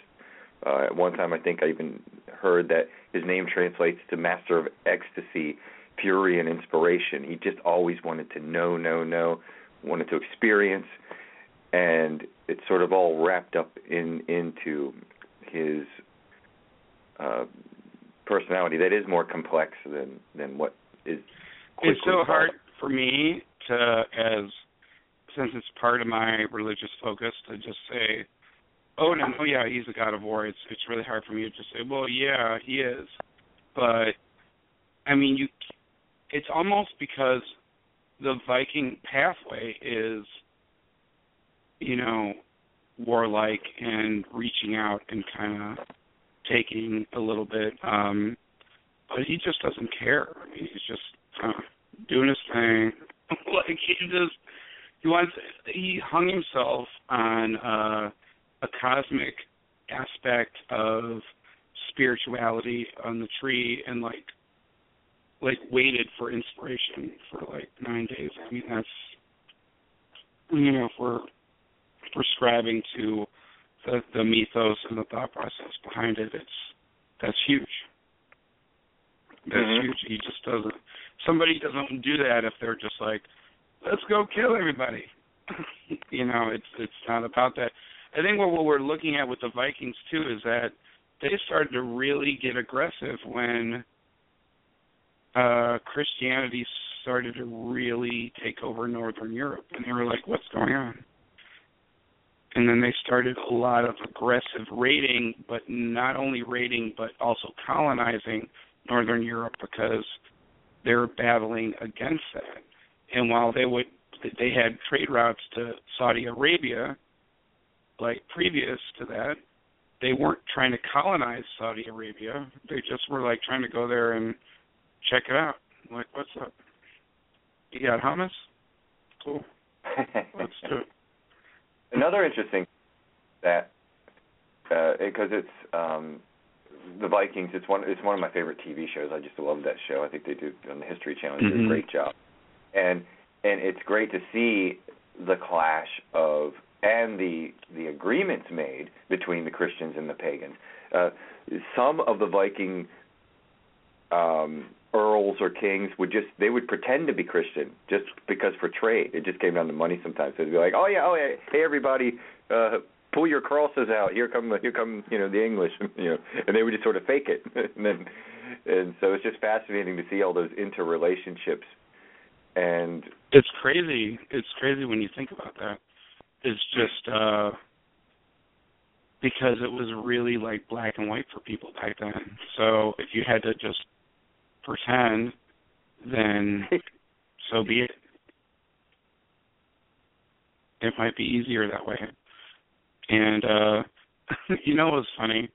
S3: Uh, at one time, I think I even heard that his name translates to master of ecstasy, fury, and inspiration. He just always wanted to know, know, know wanted to experience, and it's sort of all wrapped up in into his uh, personality that is more complex than than what is.
S9: It's so hard for me to, as since it's part of my religious focus, to just say oh yeah, he's a god of war. It's it's really hard for me to just say, well, yeah, he is, but I mean, you, it's almost because the Viking pathway is, you know, warlike and reaching out and kind of taking a little bit. Um, but he just doesn't care. He's just uh, doing his thing. *laughs* like he just he wants he hung himself on uh, a cosmic aspect of spirituality on the tree and like like waited for inspiration for like nine days. I mean that's you know if we're prescribing to the the mythos and the thought process behind it, it's that's huge. That's
S3: mm-hmm.
S9: huge. He just doesn't. Somebody doesn't do that if they're just like, let's go kill everybody. *laughs* you know, it's it's not about that. I think what, what we're looking at with the Vikings too is that they started to really get aggressive when uh Christianity started to really take over Northern Europe, and they were like, "What's going on?" And then they started a lot of aggressive raiding, but not only raiding, but also colonizing Northern Europe because they're battling against that. And while they would they had trade routes to Saudi Arabia, like previous to that, they weren't trying to colonize Saudi Arabia. They just were like trying to go there and check it out. Like, what's up? You got hummus? Cool. *laughs* Let's do it.
S3: Another interesting that because uh, it's um, the Vikings. It's one. It's one of my favorite TV shows. I just love that show. I think they do on the History Channel. They
S9: mm-hmm.
S3: do a great job, and and it's great to see the clash of and the the agreements made between the Christians and the pagans. Uh, some of the Viking um, earls or kings would just they would pretend to be Christian just because for trade. It just came down to money sometimes. So they'd be like, "Oh yeah, oh yeah, hey everybody, uh, pull your crosses out. Here come here come you know the English, *laughs* you know," and they would just sort of fake it, *laughs* and then and so it's just fascinating to see all those interrelationships. And
S9: it's crazy. It's crazy when you think about that. It's just uh because it was really like black and white for people back then. So if you had to just pretend, then so be it. It might be easier that way. And uh *laughs* you know what's funny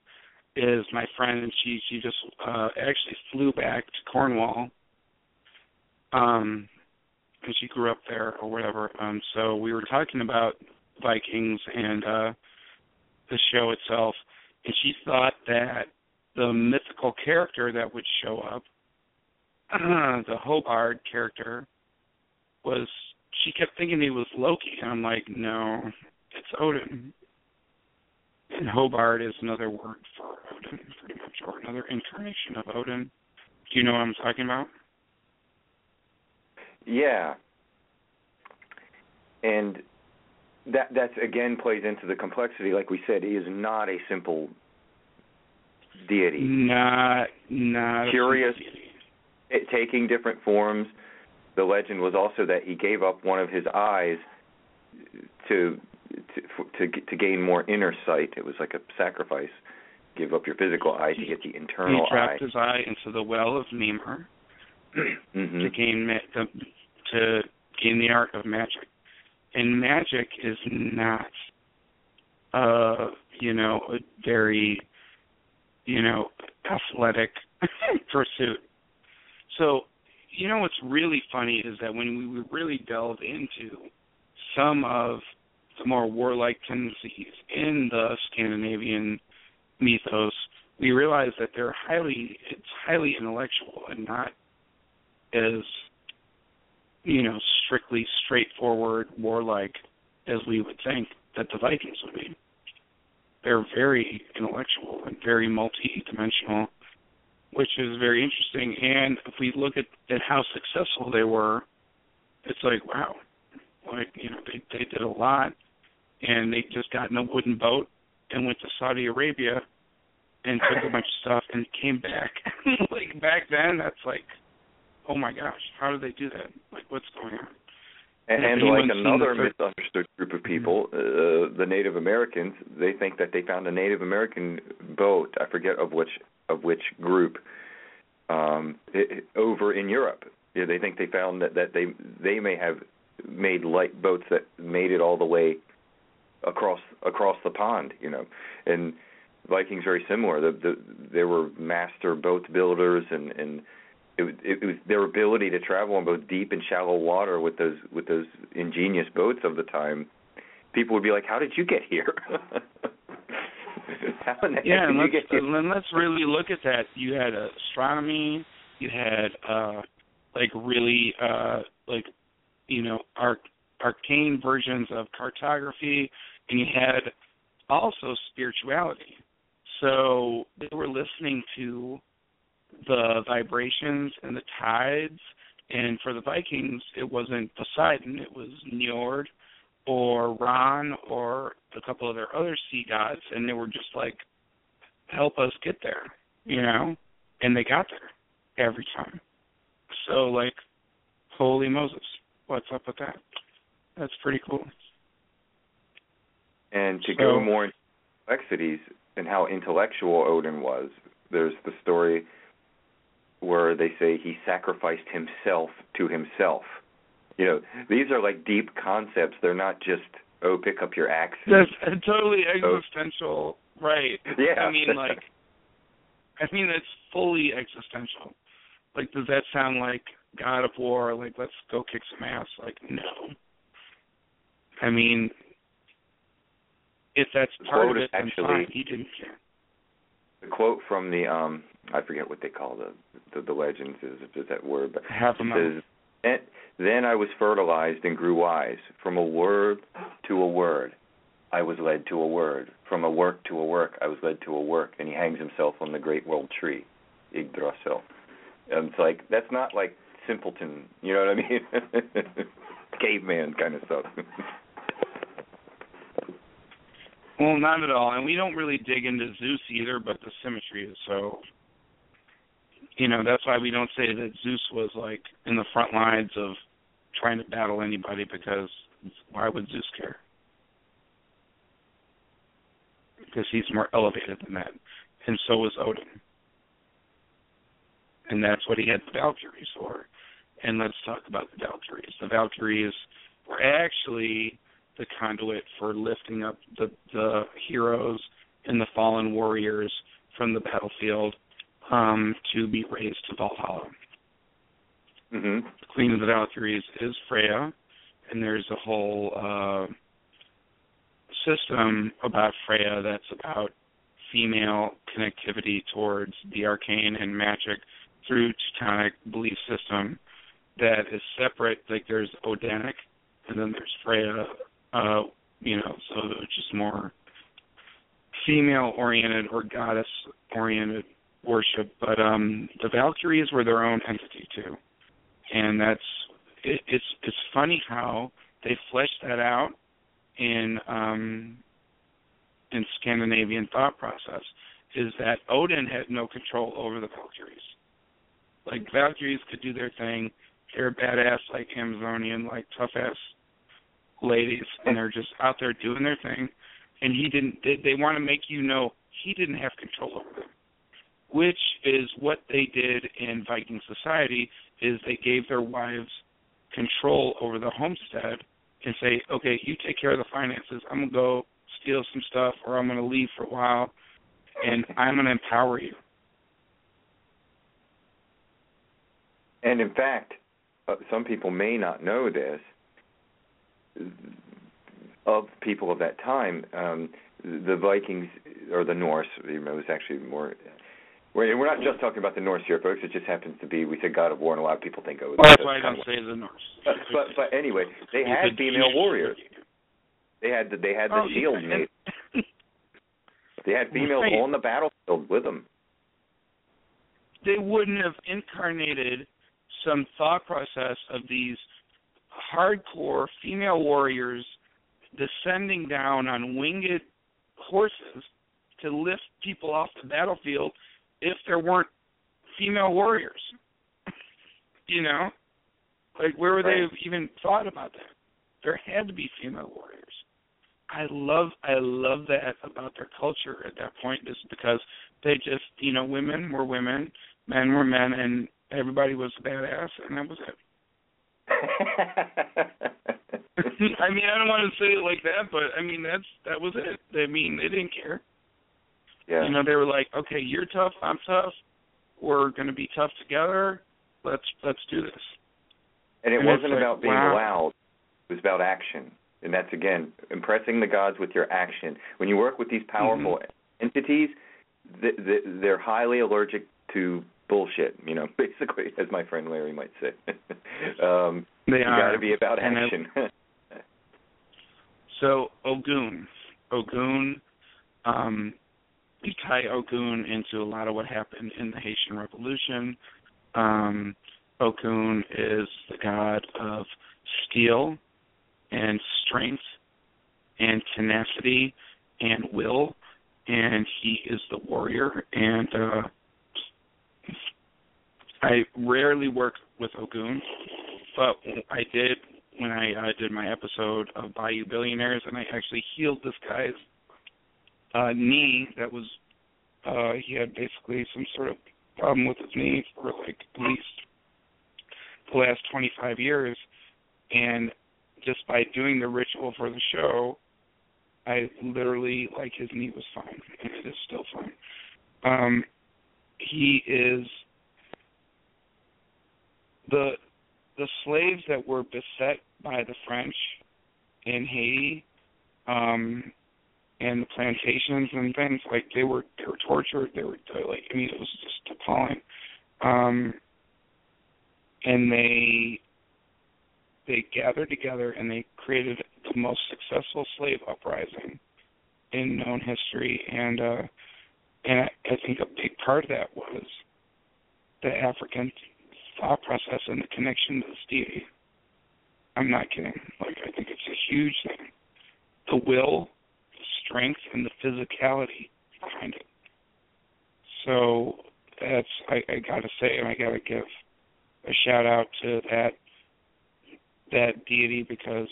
S9: is my friend she she just uh actually flew back to Cornwall. Um and she grew up there or whatever. Um so we were talking about Vikings and uh the show itself and she thought that the mythical character that would show up *clears throat* the Harbard character was she kept thinking he was Loki, and I'm like, no, it's Odin. And Harbard is another word for Odin, pretty much, or another incarnation of Odin. Do you know what I'm talking about?
S3: Yeah. And that that's again plays into the complexity. Like we said, he is not a simple deity.
S9: Not not
S3: curious,
S9: deity
S3: it, taking different forms. The legend was also that he gave up one of his eyes to to to, to gain more inner sight. It was like a sacrifice. Give up your physical eye to get the internal
S9: he dropped
S3: eye.
S9: his eye into the well of Mimir *clears throat*
S3: mm-hmm.
S9: to gain to, to gain the art of magic. And magic is not, uh, you know, a very, you know, athletic *laughs* pursuit. So, you know what's really funny is that when we really delve into some of the more warlike tendencies in the Scandinavian mythos, we realize that they're highly it's highly intellectual and not as you know strictly straightforward warlike as we would think that the Vikings would be. They're very intellectual and very multi-dimensional which is very interesting. And if we look at, at how successful they were, it's like wow, like you know they they did a lot, and they just got in a wooden boat and went to Saudi Arabia and took a bunch of stuff and came back. *laughs* like back then, that's like, oh my gosh, how did they do that? Like what's going on?
S3: And, and like another
S9: the
S3: misunderstood group of people, uh, the Native Americans, they think that they found a Native American boat. I forget of which of which group um, i over in Europe. Yeah, they think they found that that they they may have made light boats that made it all the way across across the pond. You know, and Vikings very similar. The, the they were master boat builders and and it, it was their ability to travel on both deep and shallow water with those with those ingenious boats of the time. People would be like, "How did you get here?" *laughs* How in the
S9: Yeah, and
S3: you
S9: let's
S3: get here?
S9: and let's really look at that. You had astronomy, you had uh like really uh like you know arc arcane versions of cartography and you had also spirituality. So they were listening to the vibrations and the tides and for the Vikings it wasn't Poseidon, it was Njord or Rán or a couple of their other sea gods and they were just like help us get there, you know? And they got there every time. So like holy Moses, what's up with that? That's pretty cool.
S3: And to
S9: So-
S3: go more into complexities and how intellectual Odin was, there's the story where they say he sacrificed himself to himself. You know, these are like deep concepts. They're not just oh, pick up your axe.
S9: That's *laughs* totally existential, right?
S3: Yeah.
S9: I mean, *laughs* like, I mean, it's fully existential. Like, does that sound like God of War? Like, let's go kick some ass? Like, no. I mean, if that's part of
S3: Quote
S9: it,
S3: actually-
S9: fine. He didn't care.
S3: the quote from the um I forget what they call the the, the legends is is that word, but Hávamál. "Then- then I was fertilized and grew wise. From a word to a word, I was led to a word. From a work to a work, I was led to a work. And he hangs himself on the great world tree, Yggdrasil. And it's like that's not like simpleton, you know what I mean? *laughs* Caveman kind of stuff.
S9: Well, not at all. And we don't really dig into Zeus either, but the symmetry is so. You know, that's why we don't say that Zeus was like in the front lines of trying to battle anybody because why would Zeus care? Because he's more elevated than that. And so was Odin. And that's what he had the Valkyries for. And let's talk about the Valkyries. The Valkyries were actually the conduit for lifting up the the heroes and the fallen warriors from the battlefield um, to be raised to Valhalla.
S3: mhm.
S9: The Queen of the Valkyries is Freya, and there's a whole uh, system about Freya that's about female connectivity towards the arcane and magic through Teutonic belief system that is separate. Like there's Odinic, and then there's Freya. Uh, you know, so it's just more female oriented or goddess oriented worship. But um the Valkyries were their own entity too, and that's it, it's it's funny how they fleshed that out in um in Scandinavian thought process is that Odin had no control over the Valkyries. Like Valkyries could do their thing. They're badass like Amazonian, like tough ass ladies and they're just out there doing their thing and he didn't they, they want to make you know he didn't have control over them. Which is what they did in Viking society is they gave their wives control over the homestead and say, Okay, you take care of the finances. I'm gonna go steal some stuff or I'm gonna leave for a while and I'm gonna empower you.
S3: And in fact, uh, some people may not know this. Of people of that time, um, the Vikings or the Norse, it was actually more. We're we're not just talking about the Norse here, folks. It just happens to be we said God of War, and a lot of people think, oh,
S9: Well, that's why I don't say the Norse.
S3: But, but but anyway, they had female warriors. They had the, they had the
S9: Oh, yeah.
S3: shield made. *laughs* They had females
S9: Right.
S3: on the battlefield with them.
S9: they wouldn't have incarnated some thought process of these hardcore female warriors descending down on winged horses to lift people off the battlefield if there weren't female warriors. *laughs* you know? Like, where would they have even thought about that? There had to be female warriors. I love I love that about their culture at that point is because they just you know women were women, men were men, and everybody was a badass, and that was it. *laughs* *laughs* I mean, I don't want to say it like that, but I mean that's that was it. I mean, they didn't care.
S3: Yeah.
S9: You know, they were like, okay, you're tough, I'm tough. We're going to be tough together. Let's let's do this.
S3: And it
S9: And
S3: wasn't
S9: like,
S3: about being
S9: wow.
S3: loud. It was about action. And that's again impressing the gods with your action. When you work with these powerful
S9: Mm-hmm.
S3: entities, th- th- they're highly allergic to bullshit. You know, *laughs* basically, as my friend Larry might say. *laughs* um,
S9: They
S3: you got to be about action. *laughs*
S9: So Ogun, Ogun, um, tie Ogun into a lot of what happened in the Haitian Revolution. Um, Ogun is the god of steel and strength and tenacity and will, and he is the warrior. And uh, I rarely work with Ogun, but I did when I uh, did my episode of Bayou Billionaires, and I actually healed this guy's uh, knee that was uh, he had basically some sort of problem with his knee for like at least the last 25 years, and just by doing the ritual for the show, I literally like his knee was fine, and it is still fine. Um, he is the the slaves that were beset by the French in Haiti, um, and the plantations and things like they were they were tortured. They were like I mean it was just appalling. Um, and they they gathered together and they created the most successful slave uprising in known history and uh and I, I think a big part of that was the African thought process and the connection to this deity. I'm not kidding. Like I think it's a huge thing. The will, strength and the physicality behind it. So that's I, I gotta say and I gotta give a shout out to that that deity because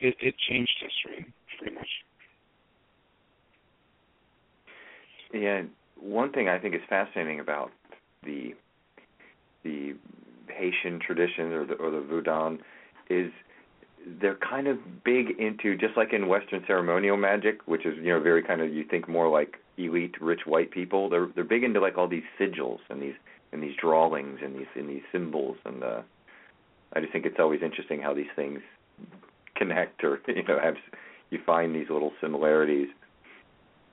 S9: it, it changed history pretty much.
S3: Yeah, one thing I think is fascinating about the the Haitian tradition or the or the Voodoo is they're kind of big into just like in Western ceremonial magic, which is you know very kind of you think more like elite rich white people. They're they're big into like all these sigils and these and these drawings and these and these symbols and uh I just think it's always interesting how these things connect or *laughs* you know have you find these little similarities.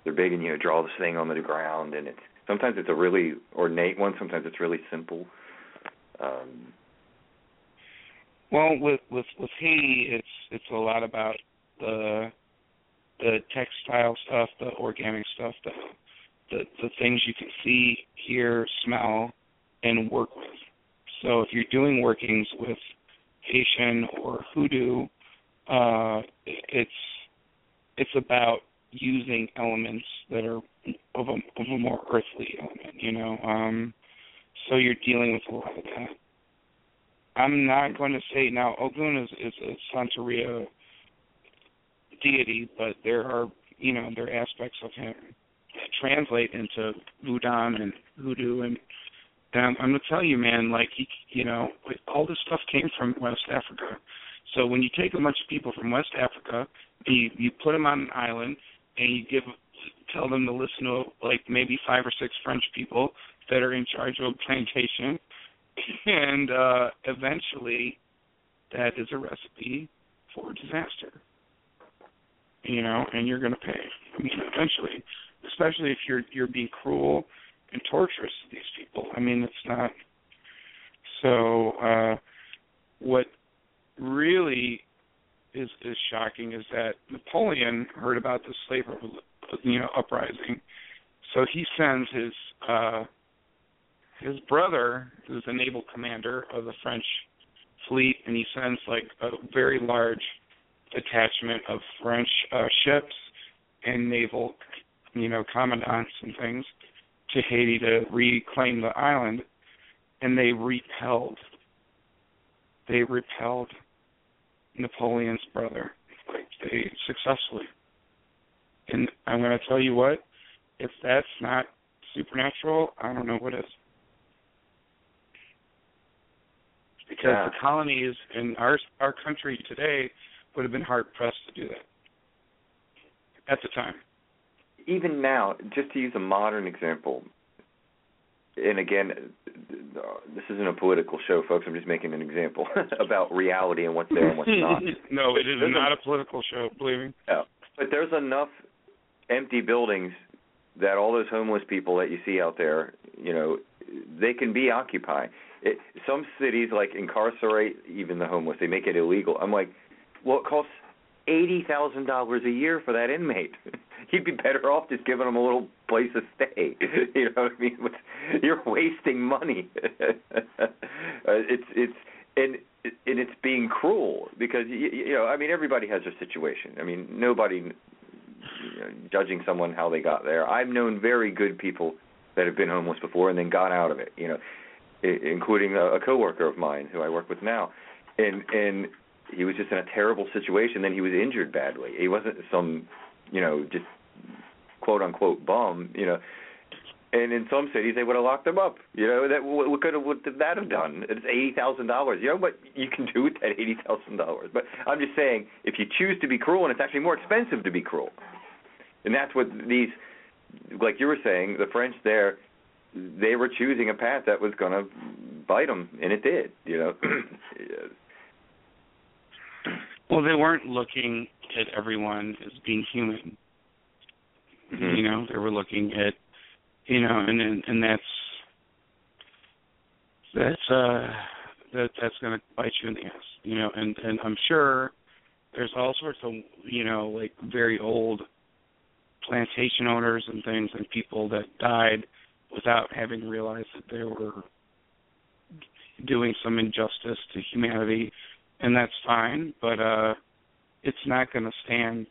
S3: They're big and you know draw this thing on the ground and it's sometimes it's a really ornate one, sometimes it's really simple. Um
S9: Well, with with with Haiti, it's it's a lot about the the textile stuff, the organic stuff, the the the things you can see, hear, smell, and work with. So if you're doing workings with Haitian or Hoodoo, uh, it's it's about using elements that are of a of a more earthly element, you know. Um, so you're dealing with a lot of that. I'm not going to say now Ogun is is a Santeria deity, but there are you know there are aspects of him that translate into Voodoo and Hoodoo and and I'm, I'm gonna tell you, man, like he, you know, all this stuff came from West Africa. So when you take a bunch of people from West Africa, and you you put them on an island, and you give tell them to listen to like maybe five or six French people that are in charge of a plantation, *laughs* and uh eventually, that is a recipe for disaster. You know, and you're gonna pay. I mean, eventually, especially if you're you're being cruel and torturous to these people. I mean, it's not. So, uh, what really is is shocking is that Napoleon heard about the slave you know uprising, so he sends his uh, his brother, who's a naval commander of the French fleet, and he sends like a very large detachment of French uh, ships and naval, you know, commandants and things to Haiti to reclaim the island, and they repelled they repelled Napoleon's brother. They successfully. And I'm going to tell you what, if that's not supernatural, I don't know what is. Because
S3: Yeah.
S9: the colonies in our our country today would have been hard pressed to do that at the time.
S3: even now, just to use a modern example, and again, this isn't a political show, folks. I'm just making an example *laughs* about reality and what's there and what's not. *laughs*
S9: no, it is
S3: There's
S9: not
S3: a-
S9: a political show, believe me.
S3: Yeah. But there's enough empty buildings that all those homeless people that you see out there, you know, they can be Occupy. It, some cities like incarcerate even the homeless. They make it illegal. I'm like, well, it costs eighty thousand dollars a year for that inmate. *laughs* You'd be better off just giving them a little place to stay. *laughs* you know what I mean? You're wasting money. *laughs* uh, it's it's and and it's being cruel because you, you know I mean everybody has their situation. I mean nobody you know, judging someone how they got there. I've known very good people that have been homeless before and then got out of it. You know, including a, a coworker of mine who I work with now, and and he was just in a terrible situation. Then he was injured badly. He wasn't some you know just quote unquote bum. You know. And in some cities, they would have locked him up. You know that what, could have what did that have done? It's eighty thousand dollars. You know what you can do with that eighty thousand dollars. But I'm just saying, if you choose to be cruel, and it's actually more expensive to be cruel, and that's what these, like you were saying, the French there, they were choosing a path that was going to bite them, and it did. You know. *clears throat*
S9: Well, they weren't looking at everyone as being human.
S3: Mhm.
S9: You know, they were looking at, you know, and and, and that's that's uh that that's going to bite you in the ass. You know, and and I'm sure there's all sorts of you know like very old plantation owners and things and people that died without having realized that they were doing some injustice to humanity and that's fine but uh it's not going to stand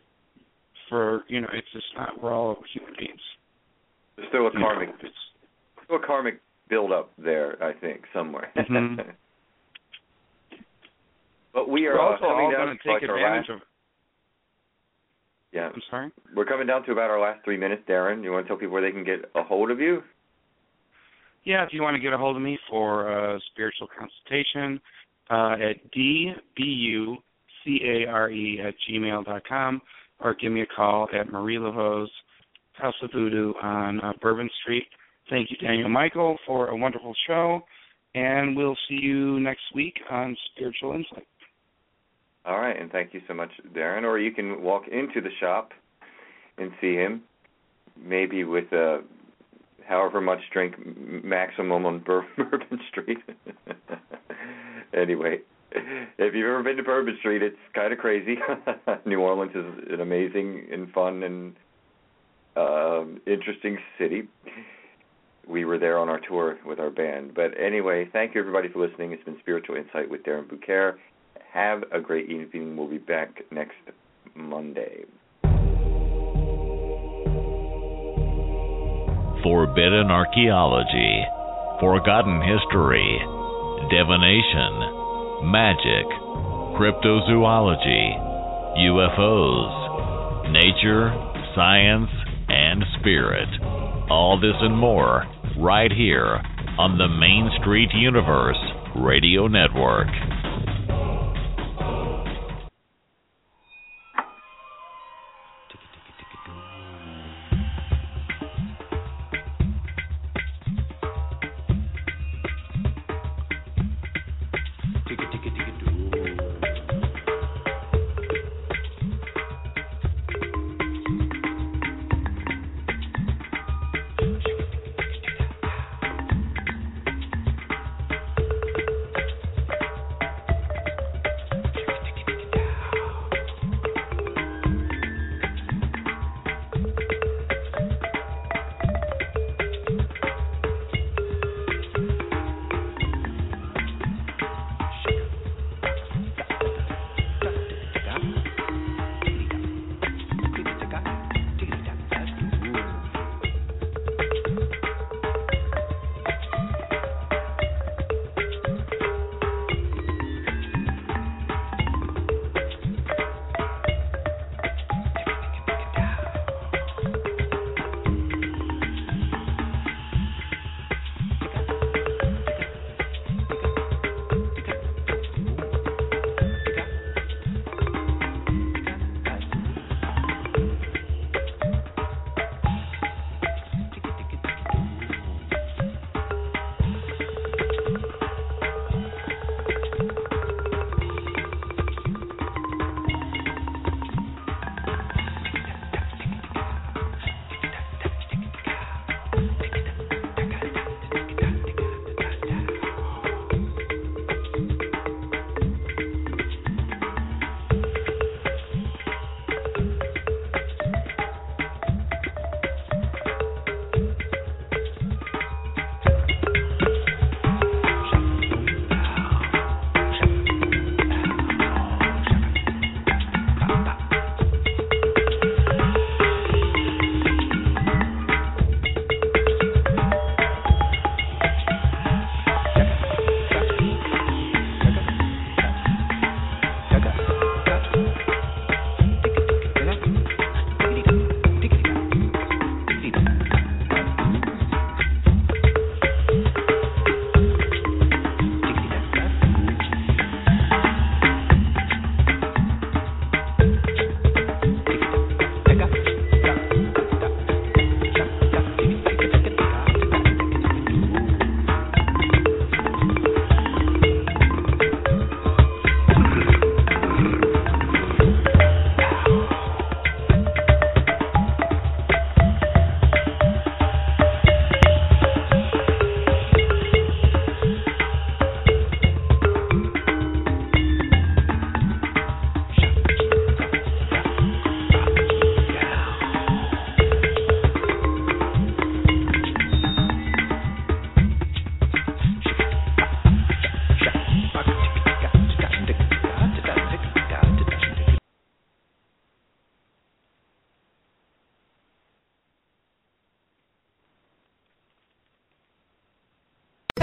S9: for you know it's just not we're all human beings
S3: There's still a
S9: You know,
S3: karmic,
S9: it's
S3: still a karmic build up there, I think, somewhere.
S9: Mhm. *laughs*
S3: but we are uh,
S9: also all going to take advantage of
S3: yeah,
S9: I'm sorry
S3: we're coming down to about our last three minutes. Darren, you want to tell people where they can get a hold of you?
S9: Yeah, if you want to get a hold of me for a spiritual consultation, uh, at dbucare at gmail dot com, or give me a call at Marie Laveau's House of Voodoo on uh, Bourbon Street. Thank you, Daniel Michael, for a wonderful show, and we'll see you next week on Spiritual Insight.
S3: All right, and thank you so much, Darren. Or you can walk into the shop and see him, maybe with a however much drink maximum on *laughs* Bourbon Street. *laughs* anyway, if you've ever been to Bourbon Street, it's kind of crazy. *laughs* New Orleans is an amazing and fun and um, interesting city. We were there on our tour with our band. But anyway, thank you everybody for listening. It's been Spiritual Insight with Darren BuCare. Have a great evening. We'll be back next Monday.
S4: Forbidden archaeology, forgotten history, divination, magic, cryptozoology, UFOs, nature, science, and spirit. All this and more right here on the Main Street Universe Radio Network.